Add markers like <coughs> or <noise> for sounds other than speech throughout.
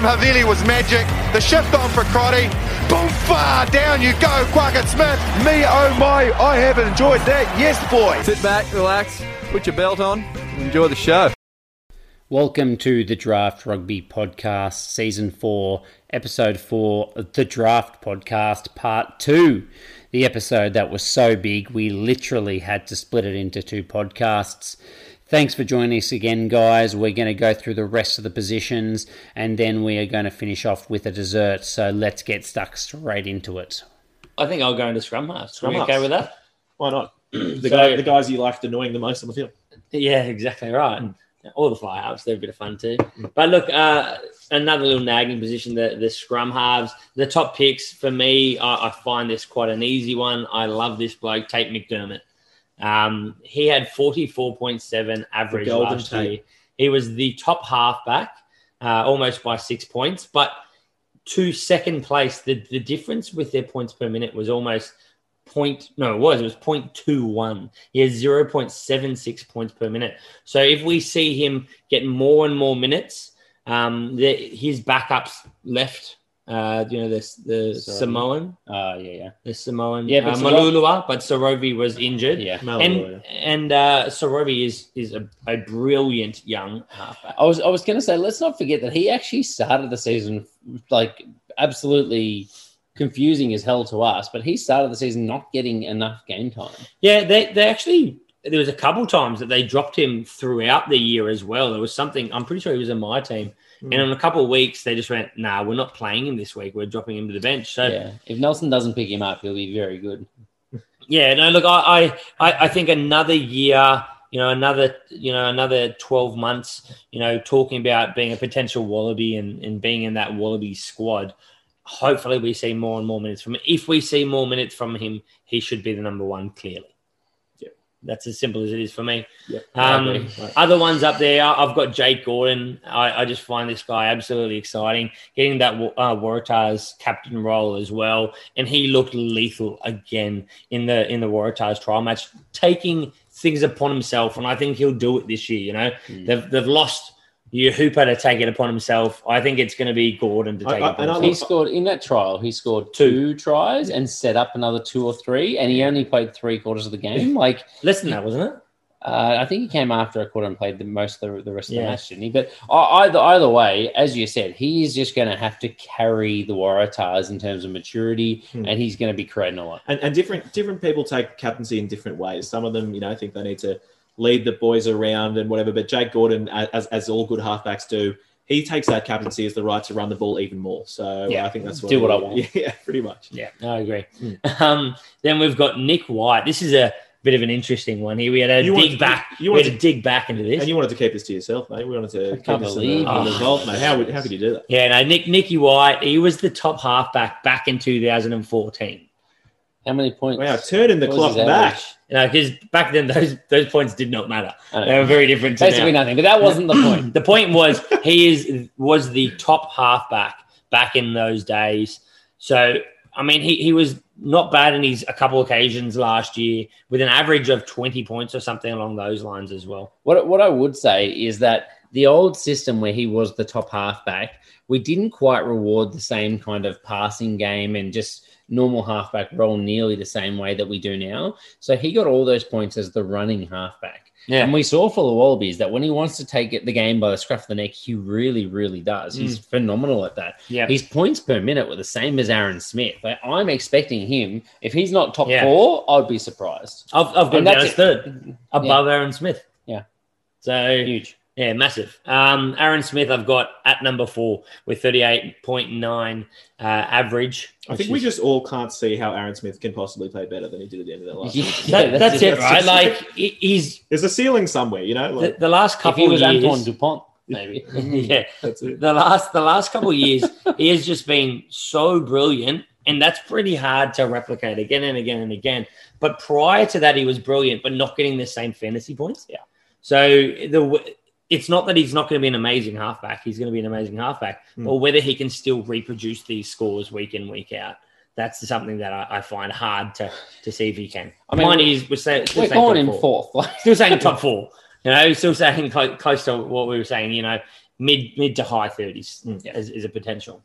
The pass from Havili was magic. The shift on for Crotty. Boom, far down you go, Quackett Smith. Me, oh my, I have enjoyed that. Yes, boy. Sit back, relax, put your belt on, enjoy the show. Welcome to the Draft Rugby Podcast, Season 4, Episode 4, the Draft Podcast, Part 2. The episode that was so big, we literally had to split it into two podcasts. Thanks for joining us again, guys. We're going to go through the rest of the positions and then we are going to finish off with a dessert. So let's get stuck straight into it. I think I'll go into scrum half. Scrum Scrum okay with that? Why not? <clears throat> The, So- guy, the guys you liked annoying the most on the field. Yeah, exactly right. Mm. All the fly halves, they're a bit of fun too. But look, uh, another little nagging position, the, the scrum halves. The top picks for me, I, I find this quite an easy one. I love this bloke, Tate McDermott. Um, he had 44.7 average last Tate. year. He was the top halfback, uh, almost by six points. But to second place, the, the difference with their points per minute was almost point no it was it was 0.21 he has 0.76 points per minute so if we see him get more and more minutes um the, his backups left uh you know this the Sorry. samoan Uh, yeah, yeah. the samoan Yeah, but uh, Malolua but sorovi was injured Yeah. and and uh sorovi is is a, a brilliant young halfback I was I was going to say let's not forget that he actually started the season like absolutely confusing as hell to us, but he started the season not getting enough game time. Yeah, they they actually there was a couple times that they dropped him throughout the year as well. There was something I'm pretty sure he was in my team, Mm. and in a couple of weeks they just went, "Nah, we're not playing him this week. We're dropping him to the bench." So yeah, if Nelson doesn't pick him up, he'll be very good. <laughs> Yeah, no, look, I, I I think another year. You know, another you know another twelve months. You know, talking about being a potential Wallaby and, and being in that Wallaby squad. Hopefully, we see more and more minutes from him. If we see more minutes from him, he should be the number one. Clearly. That's as simple as it is for me. Um, Right. Other ones up there, I've got Jake Gordon. I, I just find this guy absolutely exciting. Getting that uh, Waratahs captain role as well, and he looked lethal again in the in the Waratahs trial match, taking things upon himself, and I think he'll do it this year. You know, Hmm. they've they've lost your Hooper to take it upon himself. I think it's going to be Gordon to take I- it upon I himself. He scored in that trial. He scored two tries and set up another two or three, and he only played three quarters of the game. <laughs> Like Less than that, wasn't it? uh, I think he came after a quarter and played the most of the, the rest of the match, didn't he? But uh, either either way, as you said, he is just going to have to carry the Waratahs in terms of maturity, Hmm. and he's going to be creating a lot. and, and different different people take captaincy in different ways. Some of them, you know, think they need to lead the boys around and whatever. But Jake Gordon, as as all good halfbacks do, he takes that captaincy as the right to run the ball even more. So Yeah. I think that's what Do what I want. <laughs> Yeah, pretty much. Yeah, I agree. Hmm. <laughs> Um, then we've got Nick White. This is a bit of an interesting one here. We had to You dig wanted- back. you- you we had wanted to dig back into this. And you wanted to keep this to yourself, mate. We wanted to I keep this believe the, the vault, mate. How, would, how could you do that? yeah, no, Nick Nicky White. He was the top halfback back in 2014. How many points? Wow, turning the clock back. average? You know, because back then those those points did not matter. They were very different. To Basically now. nothing, but that wasn't the point. <clears throat> The point was he is was the top halfback back in those days. So I mean, he, he was not bad in his a couple occasions last year with an average of 20 points or something along those lines as well. What what I would say is that the old system where he was the top halfback, we didn't quite reward the same kind of passing game and just normal halfback role nearly the same way that we do now. So he got all those points as the running halfback. Yeah. And we saw for the Wallabies that when he wants to take it the game by the scruff of the neck, he really, really does. He's mm. phenomenal at that. Yeah. His points per minute were the same as Aaron Smith. Like, I'm expecting him, if he's not top Yeah. four, I'd be surprised. I've, I've got him down as third above Aaron Smith. Yeah. So Huge. Yeah, massive. Um, Aaron Smith, I've got at number four with 38.9 uh, average. I which think we just all can't see how Aaron Smith can possibly play better than he did at the end of that last Yeah. That- that's, it, just- right? Like, he's There's a ceiling somewhere, you know? the, Like, the last If couple he was years. Antoine Dupont, maybe. <laughs> yeah, that's it. the last the last couple of years, he has just been so brilliant, and that's pretty hard to replicate again and again and again. But prior to that, he was brilliant, but not getting the same fantasy points. Yeah. So the it's not that he's not going to be an amazing halfback. He's going to be an amazing halfback, Hmm. but whether he can still reproduce these scores week in week out. That's something that I, I find hard to, to see if he can. I mean, Mine is we're, We're saying calling top him four. fourth. <laughs> Still saying top four. You know, still saying close, close to what we were saying. You know, mid mid to high thirties Mm. is, is a potential.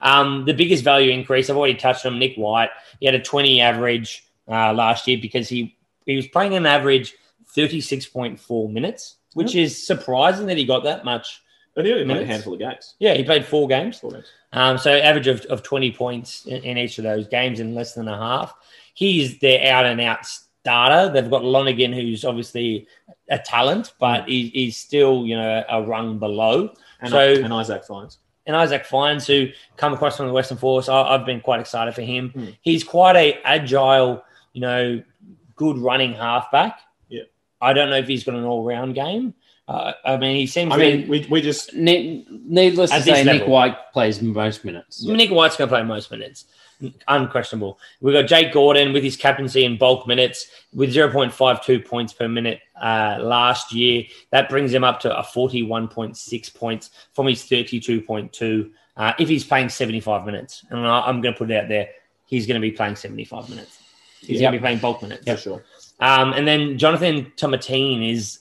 Um, the biggest value increase I've already touched on. Nick White, he had a twenty average uh, last year because he he was playing an average thirty six point four minutes, which is surprising that he got that much. But he only played a handful of games. Yeah, he played four games. Four games. Um, so average of, of 20 points in, in each of those games in less than a half. He's their out and out starter. They've got Lonergan, who's obviously a talent, but he, he's still, you know, a rung below. And, So- and Isaac Fines. And Isaac Fines, who come across from the Western Force, I, I've been quite excited for him. Hmm. He's quite a agile, you know, good running halfback. Yeah. I don't know if he's got an all round game. Uh, I mean, he seems I to be- mean, we, we just Ne- needless to At this say, Nick. White plays most minutes. Nick White's going to play most minutes, unquestionable. We've got Jake Gordon with his captaincy in bulk minutes with 0.52 points per minute uh, last year. That brings him up to a 41.6 points from his 32.2 uh, if he's playing 75 minutes. And I- I'm going to put it out there, he's going to be playing 75 minutes. He's Yeah. going to be playing bulk minutes. for sure. Um, and then Jonathan Taumateine is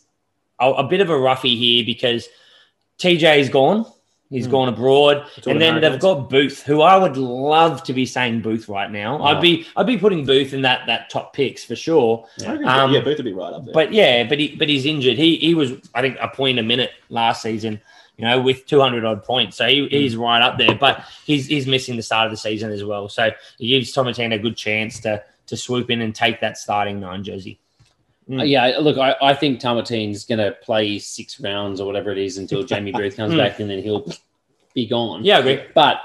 a, a bit of a roughie here because TJ is gone. He's Hmm. gone abroad, and then they've got Booth, who I would love to be saying Booth right now. Oh. I'd be I'd be putting Booth in that that top picks for sure. Agree. Um, yeah, Booth would be right up there. But yeah, but he but he's injured. He he was I think a point a minute last season. You know, with 200 odd points, so he, he's right up there. But he's he's missing the start of the season as well. So it gives Taumateine a good chance to to swoop in and take that starting nine jersey. Uh, yeah, look, I, I think Taumateine's going to play six rounds or whatever it is until Jamie Booth comes <laughs> Mm. back and then he'll be gone. Yeah, I agree. But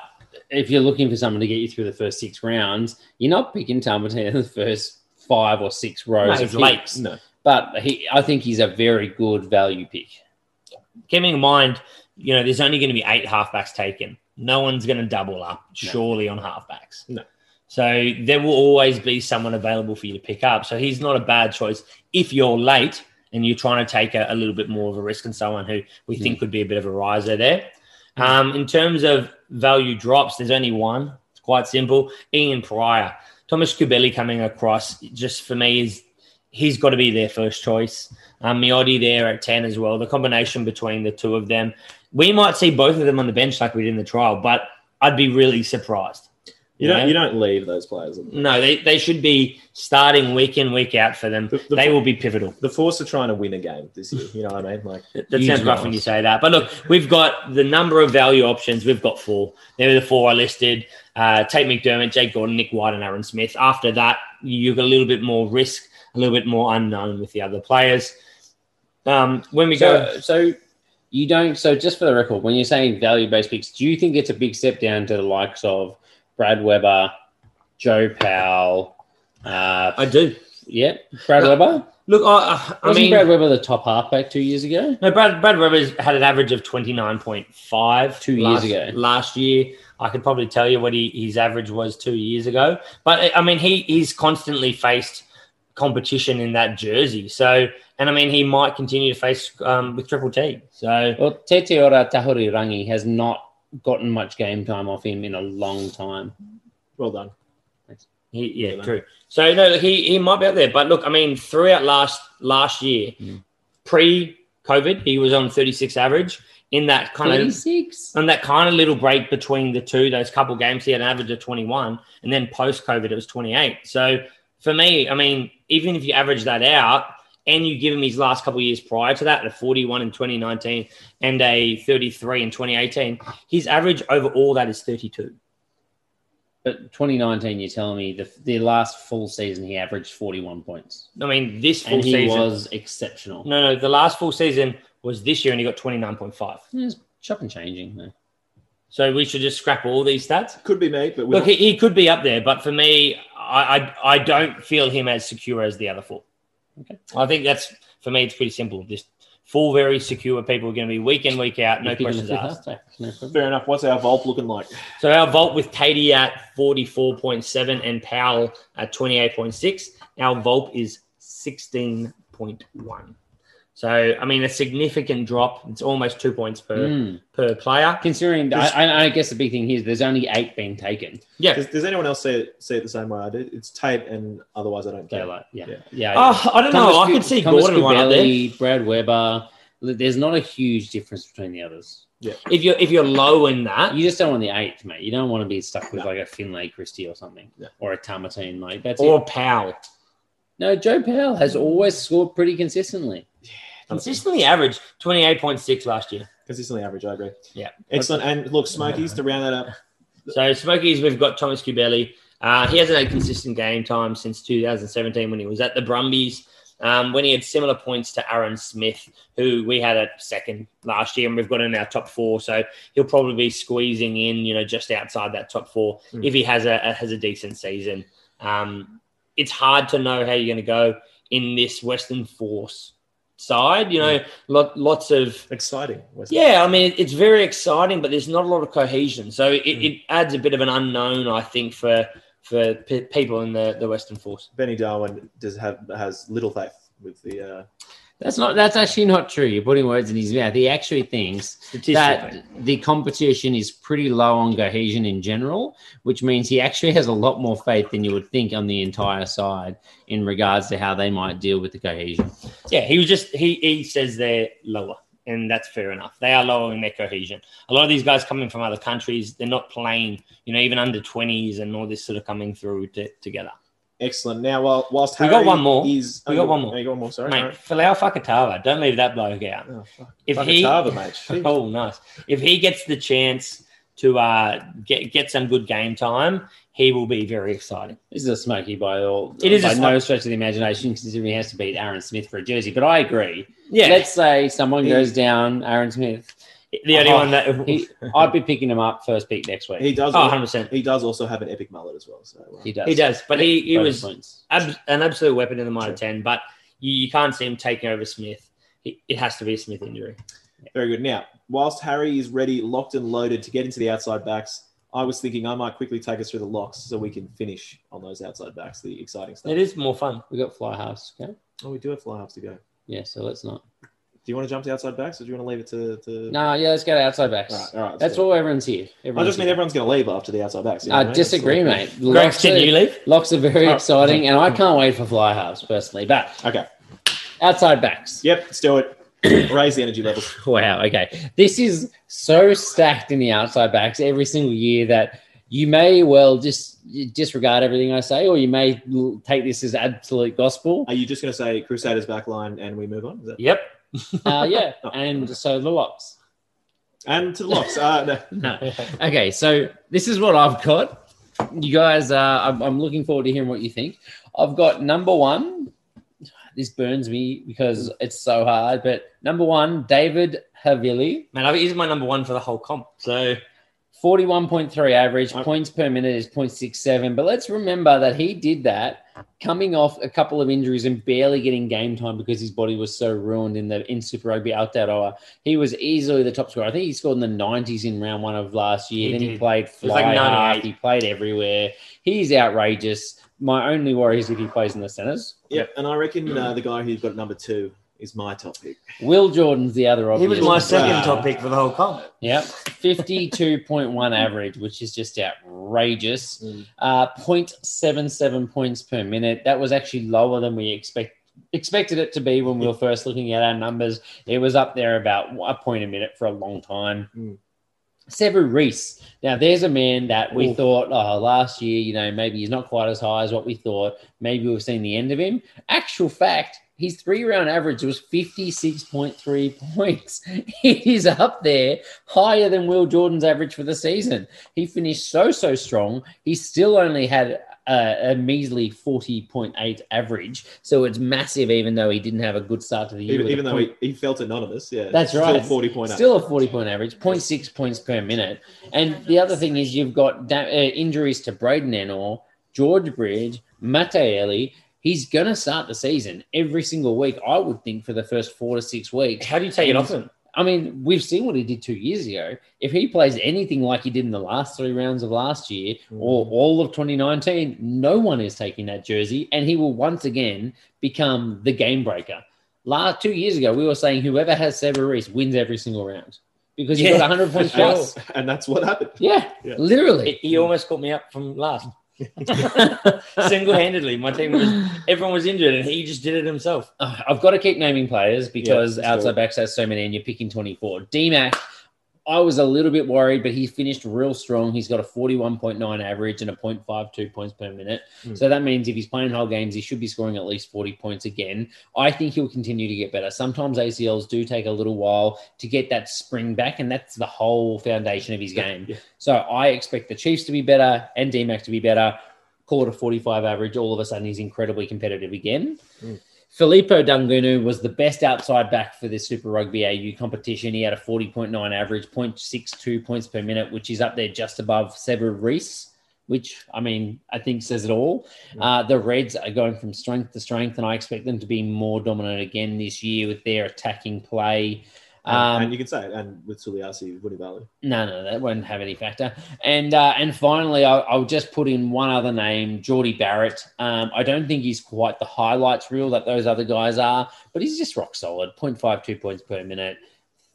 if you're looking for someone to get you through the first six rounds, you're not picking Tamatine in the first five or six rows No, of picks. no. But he, I think he's a very good value pick. keeping in mind, you know, there's only going to be eight halfbacks taken. No one's going to double up, No. surely, on halfbacks. No. So there will always be someone available for you to pick up. So he's not a bad choice if you're late and you're trying to take a, a little bit more of a risk and someone who we think could be a bit of a riser there. Um, in terms of value drops, there's only one. It's quite simple. Ian Prior. Tomas Cubelli coming across just for me is he's got to be their first choice. Um, Miotti there at 10 as well. The combination between the two of them. We might see both of them on the bench like we did in the trial, but I'd be really surprised. You don't know? you don't leave those players. No, they, they should be starting week in, week out for them. The- the- they will be pivotal. The Force are trying to win a game this year. You know what I mean? Like That that sounds rough when you say that. But look, we've got the number of value options. We've got four. There are the four I listed. Uh, Tate McDermott, Jake Gordon, Nick White, and Aaron Smith. After that, you've got a little bit more risk, a little bit more unknown with the other players. Um, when we go, So, so you don't. So just for the record, when you're saying value based picks, do you think it's a big step down to the likes of Brad Weber, Joe Powell? Uh, I do. yeah, Brad No, Weber. Look, I, I Wasn't mean, Brad Weber the top halfback two years ago? No, Brad, Brad Weber's had an average of 29.5 Two years last, ago. Last year, I could probably tell you what he, his average was two years ago. But I mean, he he's constantly faced competition in that jersey. So, and I mean, he might continue to face um, with Triple T. So, Well, Te Toiroa Tahuriorangi has not gotten much game time off him in a long time. well done. he, yeah, Yeah. true. So, no, he, he might be out there. But look, I mean, throughout last last year, Mm. pre COVID, he was on 36 average in that kind of 36? And that kind of little break between the two, those couple games, he had an average of 21. And then post COVID, it was 28. So for me, I mean, even if you average that out and you give him his last couple of years prior to that, a 41 in 2019 and a 33 in 2018, his average over all that is 32. But 2019, you're telling me the, the last full season he averaged 41 points. I mean, this full And he season. was exceptional. no, no, the last full season was this year and he got 29.5. It's chopping changing. though. So we should just scrap all these stats. Could be me, but Look, not- he, he could be up there, but for me, I, I I don't feel him as secure as the other four. Okay. I think that's for me. It's pretty simple. Just four very secure people are going to be week in week out, no You're questions asked. No fair enough. What's our vault looking like? So our vault with Katie at forty four point seven and Powell at twenty eight point six. Our vault is sixteen point one. So I mean, a significant drop. It's almost two points per Mm. per player. Considering, I, I I guess the big thing here is there's only eight being taken. Yeah. Does, does anyone else see it, see it the same way I do? It's Tate, and otherwise I don't care. like, yeah, Yeah. yeah. Oh, I don't know. I Cu- could see Thomas Gordon one up there. Brad Weber. There's not a huge difference between the others. Yeah. If you're if you're low in that, You just don't want the eighth, mate. You don't want to be stuck with No. like a Finlay Christie or something, No. or a Taumateine, mate. That's or it. Powell, No, Joe Powell has always scored pretty consistently. <laughs> consistently average twenty eight point six last year. Consistently average, I agree. Yeah. Excellent. And look, Smokies, to round that up, So Smokies, we've got Tomas Cubelli. Uh, he hasn't had consistent game time since 2017 when he was at the Brumbies. Um, when he had similar points to Aaron Smith, who we had at second last year, and we've got in our top four. So he'll probably be squeezing in, you know, just outside that top four Mm. if he has a, a has a decent season. Um, it's hard to know how you're going to go in this Western Force side. You know, lot, lots of exciting. Yeah, I mean, it's very exciting, but there's not a lot of cohesion. So it, Mm. it adds a bit of an unknown, I think, for for people in the, the Western Force. Benny Darwin does have has little faith with the. Uh, That's not. That's actually not true. You're putting words in his mouth. He actually thinks that the competition is pretty low on cohesion in general, which means he actually has a lot more faith than you would think on the entire side in regards to how they might deal with the cohesion. Yeah, he was just, he, he says they're lower, and that's fair enough. They are lower in their cohesion. A lot of these guys coming from other countries, they're not playing, you know, even under 20s and all this sort of coming through to, together. Excellent. Now, while whilst We Harry got one more. is We oh, got one more. oh, you got one more. Sorry. Mate, right. Folau Fakatava, don't leave that bloke out. Oh, fuck. If Fuck he, mate. <laughs> Oh, nice. If he gets the chance to uh, get get some good game time, he will be very exciting. This is a smoky by all. It is a by smoky. no stretch of the imagination, considering he has to beat Aaron Smith for a jersey. But I agree. Yeah, Let's say someone goes down Aaron Smith. The only Oh, one that He, <laughs> I'd be picking him up first pick next week. He does. oh, 100 percent He does also have an epic mullet as well. So uh, He does. he does, but he, he was ab- an absolute weapon in the Mitre Sure. ten. But you, you can't see him taking over Smith. He, it has to be a Smith injury. very good. Now, whilst Harry is ready, locked and loaded to get into the outside backs, I was thinking I might quickly take us through the locks so we can finish on those outside backs, the exciting stuff. It is more fun. We got fly halves. Okay. Oh, we do have fly halves to go. Yeah. So let's not. Do you want to jump to outside backs, or do you want to leave it to? to... No. Yeah. Let's go to outside backs. All right, all right. That's all everyone's here. I just mean here. everyone's going to leave after the outside backs. you know I what I mean? disagree, That's- mate. Greg, Locks didn't are, you leave? locks are very Oh. exciting, and I can't wait for fly halves personally. But Okay. outside backs. Yep. Let's do it. <coughs> Raise the energy levels. <laughs> Wow. Okay. This is so stacked in the outside backs every single year that you may well just disregard everything I say, or you may take this as absolute gospel. Are you just going to say Crusaders backline and we move on? Is that... Yep. Uh, yeah. And so the locks. And to the locks. Uh, no. No. <laughs> Okay. So this is what I've got. You guys, uh, I'm, I'm looking forward to hearing what you think. I've got number one. This burns me because it's so hard, but number one, David Havili. Man, I- he's my number one for the whole comp. So 41.3 average, points per minute is 0.67. But let's remember that he did that coming off a couple of injuries and barely getting game time because his body was so ruined in the in Super Rugby out Aotearoa. He was easily the top scorer. I think he scored in the 90s in round one of last year. He then he played was like fly half. He played everywhere. He's outrageous. My only worry is if he plays in the centers. Yep. And I reckon uh, the guy who's got number two is my topic. Will Jordan's the other he was my second Wow. top for the whole comp. Yep. 52.1 average, which is just outrageous. Mm. Uh, 0.77 points per minute. That was actually lower than we expect expected it to be when we were first looking at our numbers. It was up there about a point a minute for a long time. Mm. Sevu Reece. Now, there's a man that we Ooh. thought, oh, last year, you know, maybe he's not quite as high as what we thought. Maybe we've seen the end of him. Actual fact, his three round average was 56.3 points. <laughs> It is up there higher than Will Jordan's average for the season. He finished so, so strong. He still only had a, a measly 40.8 average. So it's massive, even though he didn't have a good start to the year. Even, even though point- he, he felt anonymous. Yeah. That's Still right. 40 point. Still a 40 point average, 0.6 points per minute. And the other thing is you've got da- uh, injuries to Braydon Ennor, George Bridge, Mataele. He's going to start the season every single week, I would think, for the first four to six weeks. How do you take it off him? I mean, we've seen what he did two years ago. If he plays anything like he did in the last three rounds of last year mm. or all of 2019, no one is taking that jersey, and he will once again become the game breaker. last two years ago, we were saying whoever has Sevu Reece wins every single round because he Yeah, got 100 points <laughs> plus. and that's what happened. Yeah, Yeah. literally. He, he almost caught me up from last. <laughs> Single handedly. My team was, everyone was injured and he just did it himself. Uh, I've got to keep naming players because let's outside go. backs has so many, and you're picking 24. DMAC, I was a little bit worried, but he finished real strong. He's got a 41.9 average and a 0.52 points per minute. Mm. So that means if he's playing whole games, he should be scoring at least 40 points again. I think he'll continue to get better. Sometimes ACLs do take a little while to get that spring back, and that's the whole foundation of his game. Yeah. So I expect the Chiefs to be better and DMAC to be better. Call it a 45 average. All of a sudden, he's incredibly competitive again. Mm. Filipo Daugunu was the best outside back for this Super Rugby AU competition. He had a 40.9 average, 0.62 points per minute, which is up there just above Sevu Reece, which, I mean, I think says it all. Uh, the Reds are going from strength to strength, and I expect them to be more dominant again this year with their attacking play. And, Um, and you can say it, and with Suliasi, Vunivalu. no, no, that won't have any factor. And uh, and finally, I'll, I'll just put in one other name, Jordie Barrett. Um, I don't think he's quite the highlights reel that those other guys are, but he's just rock solid. 0.52 points per minute,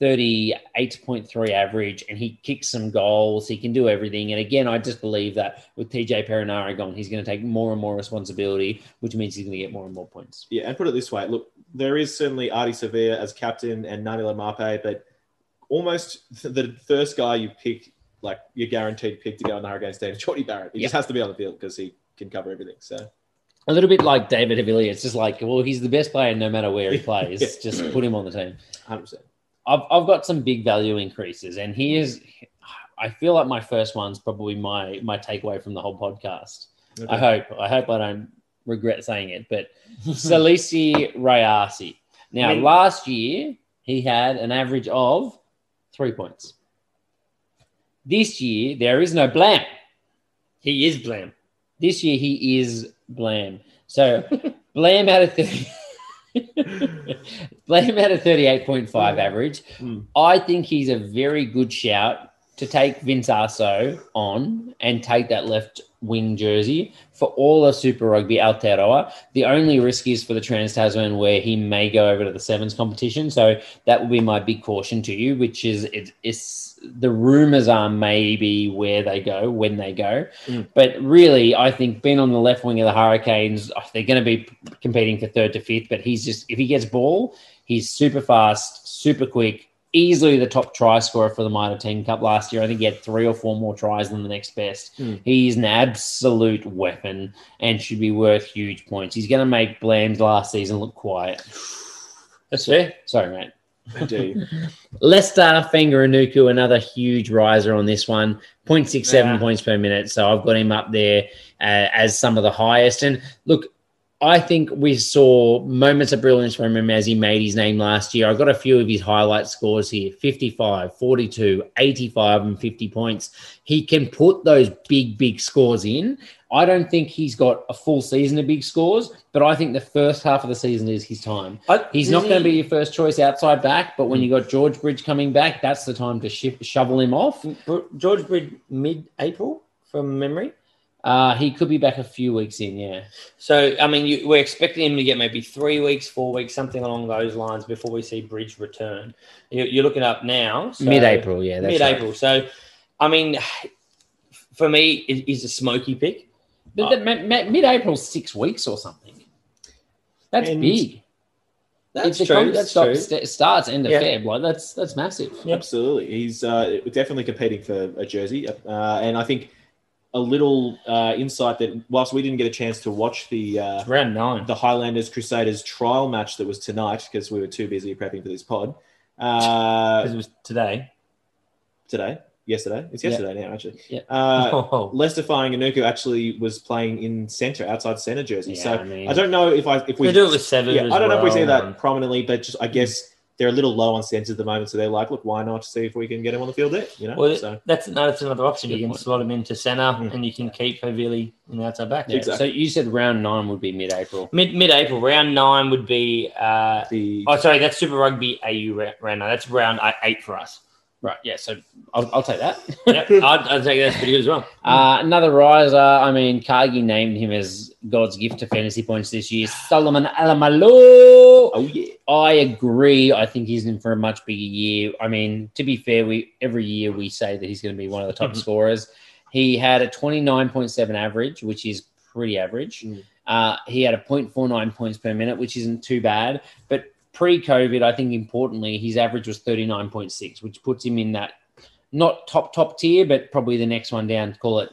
38.3 average, and he kicks some goals. He can do everything. And again, I just believe that with TJ Perenara gone, he's going to take more and more responsibility, which means he's going to get more and more points. Yeah, and put it this way: look, there is certainly Ardie Savea as captain and Ngani Laumape, but almost the first guy you pick, like your guaranteed pick to go on the Hurricanes team, is Jordie Barrett. He just has to be on the field because he can cover everything. So A little bit like David Havili. It's just like, well, he's the best player no matter where he <laughs> plays. Yeah. Just put him on the team. 100. I've, I've got some big value increases, and here's I feel like my first one's probably my my takeaway from the whole podcast. I hope I hope I don't regret saying it, but <laughs> Salesi Rayasi. Now, I mean- last year he had an average of three points. This year there is no blam. He is blam. This year he is blam. So <laughs> Blam had <laughs> a 30, Blam had a 38.5 average. Mm. I think he's a very good shout to take Vince Aso on and take that left wing jersey for all of Super Rugby Aotearoa. The only risk is for the Trans Tasman where he may go over to the sevens competition. So that would be my big caution to you, which is it, it's the rumors are maybe where they go when they go. Mm. But really, I think being on the left wing of the Hurricanes, oh, they're going to be competing for third to fifth. But he's just if he gets ball, he's super fast, super quick. Easily the top try scorer for the Mitre Team Cup last year. I think he had three or four more tries than the next best. Mm. He's an absolute weapon and should be worth huge points. He's going to make Blam's last season look quiet. That's fair. Sorry, mate. Indeed. <laughs> Leicester Fainganuku, another huge riser on this one, 0.67 Yeah. points per minute. So I've got him up there uh, as some of the highest. And look, I think we saw moments of brilliance from him as he made his name last year. I've got a few of his highlight scores here 55, 42, 85, and 50 points. He can put those big, big scores in. I don't think he's got a full season of big scores, but I think the first half of the season is his time. I- He's not going to be your first choice outside back, but when hmm. you got George Bridge coming back, that's the time to shift, shovel him off. George Bridge mid April from memory. Uh, he could be back a few weeks in, yeah. So I mean, you, we're expecting him to get maybe three weeks, four weeks, something along those lines before we see Bridge return. You, you're looking up now. so- Mid-April, yeah. That's Mid-April. Right. So, I mean, for me, it is a smoky pick. But the, ma- ma- mid-April, six weeks or something. That's And- big. That's if true. com- That's true. st- starts end of Yeah. Feb, like that's that's massive. Yeah. Absolutely. He's uh, definitely competing for a jersey. Uh, and I think a little uh, insight that whilst we didn't get a chance to watch the uh, Round nine. the Highlanders Crusaders trial match that was tonight because we were too busy prepping for this pod uh, Because it was today. today, yesterday. It's Yeah. yesterday now, actually. Yeah. Uh, <laughs> Oh, Leicester Fainganuku actually was playing in centre, outside centre jersey. Yeah, so I mean- I don't know if I if we do it with seven. yeah, I don't know if we well, see that and- prominently, but just I guess they're a little low on centre at the moment, so they're like, look, why not see if we can get him on the field there? You know, Well, so that's no, that's another option. You can point. slot him into centre, Mm. and you can keep Havili in the outside back. Yeah. Exactly. So you said round nine would be mid-April. Mid mid April, round nine would be. Uh, the oh, sorry, that's Super Rugby AU round nine. That's round eight for us. Right. Yeah. So I'll, I'll take that. Yep, I'd, I'd say that's pretty good as well. Uh, another riser. I mean, Cargie named him as God's gift to fantasy points this year. Solomon Alaimalo. Oh yeah. I agree. I think he's in for a much bigger year. I mean, to be fair, we every year we say that he's going to be one of the top <laughs> scorers. He had a twenty nine point seven average, which is pretty average. Mm. Uh, he had a 0.49 points per minute, which isn't too bad. But pre-COVID, I think importantly, his average was thirty nine point six, which puts him in that not top top tier, but probably the next one down. Call it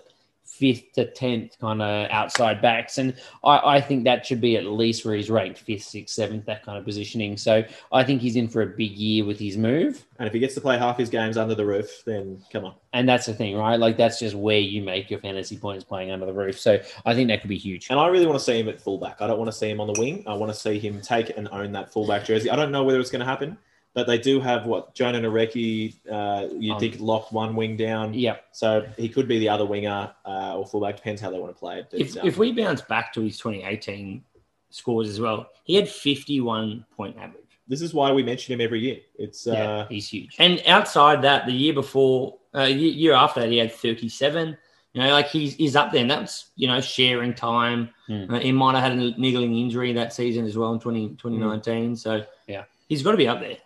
fifth to tenth kind of outside backs, and I, I think that should be at least where he's ranked fifth, sixth, seventh, that kind of positioning. So I think he's in for a big year with his move, And if he gets to play half his games under the roof, then come on. and that's the thing, right? Like that's just where you make your fantasy points playing under the roof. So I think that could be huge. And I really want to see him at fullback. I don't want to see him on the wing. I want to see him take and own that fullback jersey. I don't know whether it's going to happen, but they do have what Jona Nareki. Uh, you Um, think locked one wing down, Yeah. so he could be the other winger uh, or fullback. Depends how they want to play it. But, If, um, if we bounce back to his 2018 scores as well, he had 51 point average. this is why we mention him every year. It's Yeah, uh, he's huge. And outside that, the year before, uh, year after that, he had 37. You know, like he's, he's up there, and that's, you know, sharing time. Uh, he might have had a niggling injury that season as well in 20, 2019. So, Yeah. he's got to be up there.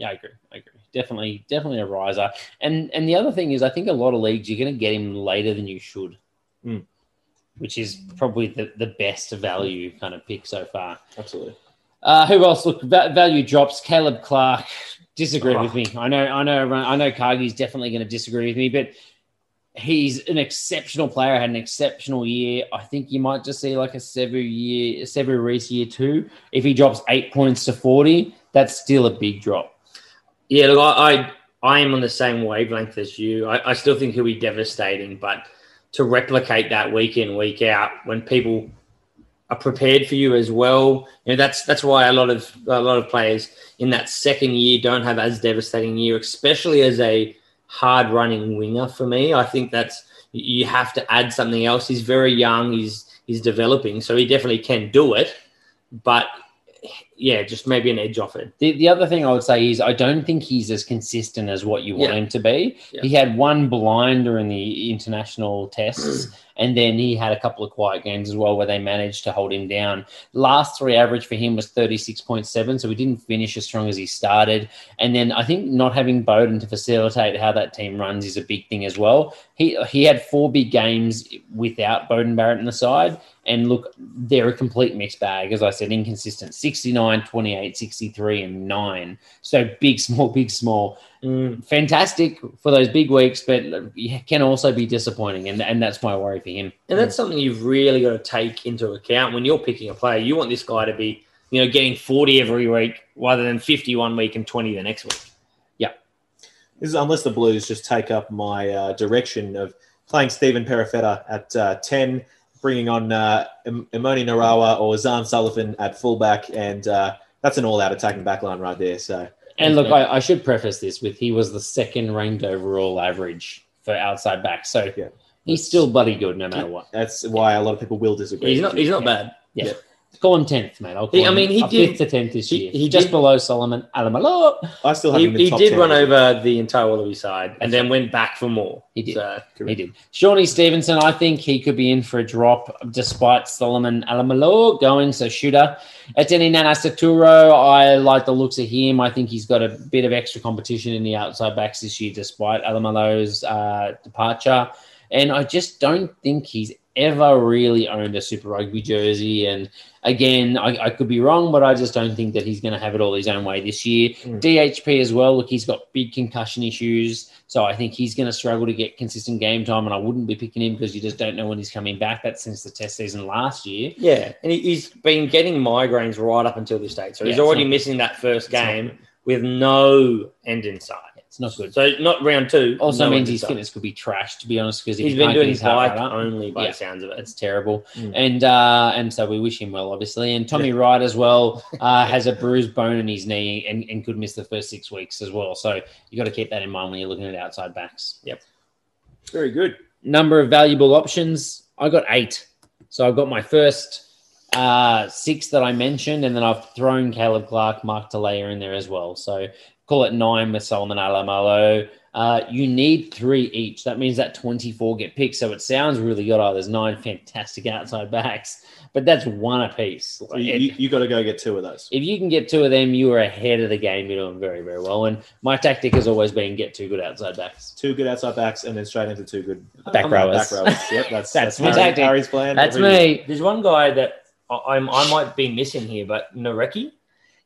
Yeah, I agree. I agree. Definitely, definitely a riser. And and the other thing is, I think a lot of leagues you're going to get him later than you should, Mm. which is probably the, the best value kind of pick so far. absolutely. Uh, who else? Look, va- value drops. Caleb Clark. Disagree Oh. with me. I know. I know. I know. Cargie's definitely going to disagree with me, but he's an exceptional player. Had an exceptional year. I think you might just see like a Sevu year, Sevu Reece year two. If he drops eight points to forty, that's still a big drop. Yeah, look, I, I, I am on the same wavelength as you. I, I still think he'll be devastating, but to replicate that week in, week out, when people are prepared for you as well, you know, that's that's why a lot of a lot of players in that second year don't have as devastating a year, especially as a hard running winger. For me, I think that's you have to add something else. He's very young. He's he's developing, so he definitely can do it. But yeah, just maybe an edge off it. The, the other thing I would say is I don't think he's as consistent as what you want Yeah. him to be. Yeah. He had one blinder in the international tests, <clears throat> and then he had a couple of quiet games as well where they managed to hold him down. Last three average for him was 36.7, so he didn't finish as strong as he started. And then I think not having Beauden to facilitate how that team runs is a big thing as well. He he had four big games without Beauden Barrett in the side. And look, they're a complete mixed bag. As I said, inconsistent 69, 28, 63, and 9. So big, <laughs> small, big, small. Mm. Fantastic for those big weeks, but can also be disappointing. And, and that's my worry for him. And that's something you've really got to take into account when you're picking a player. You want this guy to be, you know, getting 40 every week rather than 50 one week and 20 the next week. Yeah. This is unless the Blues just take up my uh, direction of playing Stephen Perofeta at uh, 10, bringing on uh, Emoni Narawa or Zarn Sullivan at fullback, and uh, that's an all-out attacking backline right there. So And look, I, I should preface this with he was the second ranked overall average for outside back. So Yeah. he's still bloody good no matter what. that's why a lot of people will disagree. He's not. He's not bad. Yeah. Yeah. Call him 10th, mate. I'll call He- I mean, he did- 5th to 10th this he- year. he just did- below Solomon Alaimalo. I still have He, him in he top did 10. run over the entire Wallaby side and then went back for more. He did. So, He did. Shaun Stevenson, I think he could be in for a drop despite Solomon Alaimalo going. So shooter. Etene Nanai-Seturo, I like the looks of him. I think he's got a bit of extra competition in the outside backs this year despite Alaimalo's uh, departure. And I just don't think he's ever really owned a Super Rugby jersey. And again, I, I could be wrong, but I just don't think that he's going to have it all his own way this year. Mm. DHP as well. Look, he's got big concussion issues. So I think he's going to struggle to get consistent game time. And I wouldn't be picking him because you just don't know when he's coming back. That's since the test season last year. yeah. And he- he's been getting migraines right up until this date. So he's Yeah, already not- missing that first It's not game with no end in sight. It's not good. So not round two. Also no means end in his sight. fitness could be trashed, to be honest, because He's been doing his bike only by Yeah. the sounds of it. It's terrible, Mm. and uh, and so we wish him well, obviously. And Tommy Wright as well <laughs> uh, has a bruised bone in his knee and, and could miss the first six weeks as well. So you got to keep that in mind when you're looking at outside backs. Yep. Very good. Number of valuable options. I got eight. So I've got my first uh, six that I mentioned, and then I've thrown Caleb Clark, Mark Telea in there as well. So call it nine with Solomon Alaimalo. Uh, you need three each. That means that 24 get picked. So it sounds really good. Oh, there's nine fantastic outside backs, but that's one apiece. So you, you, you got to go get two of those. If you can get two of them, you are ahead of the game. You're doing very, very well. And my tactic has always been get two good outside backs. Two good outside backs, and then straight into two good Back um, rowers. Back rowers. Yep, <laughs> that's That's my Harry- tactic. Harry's plan. That's me. There's one guy that I'm I might be missing here, but Nareki.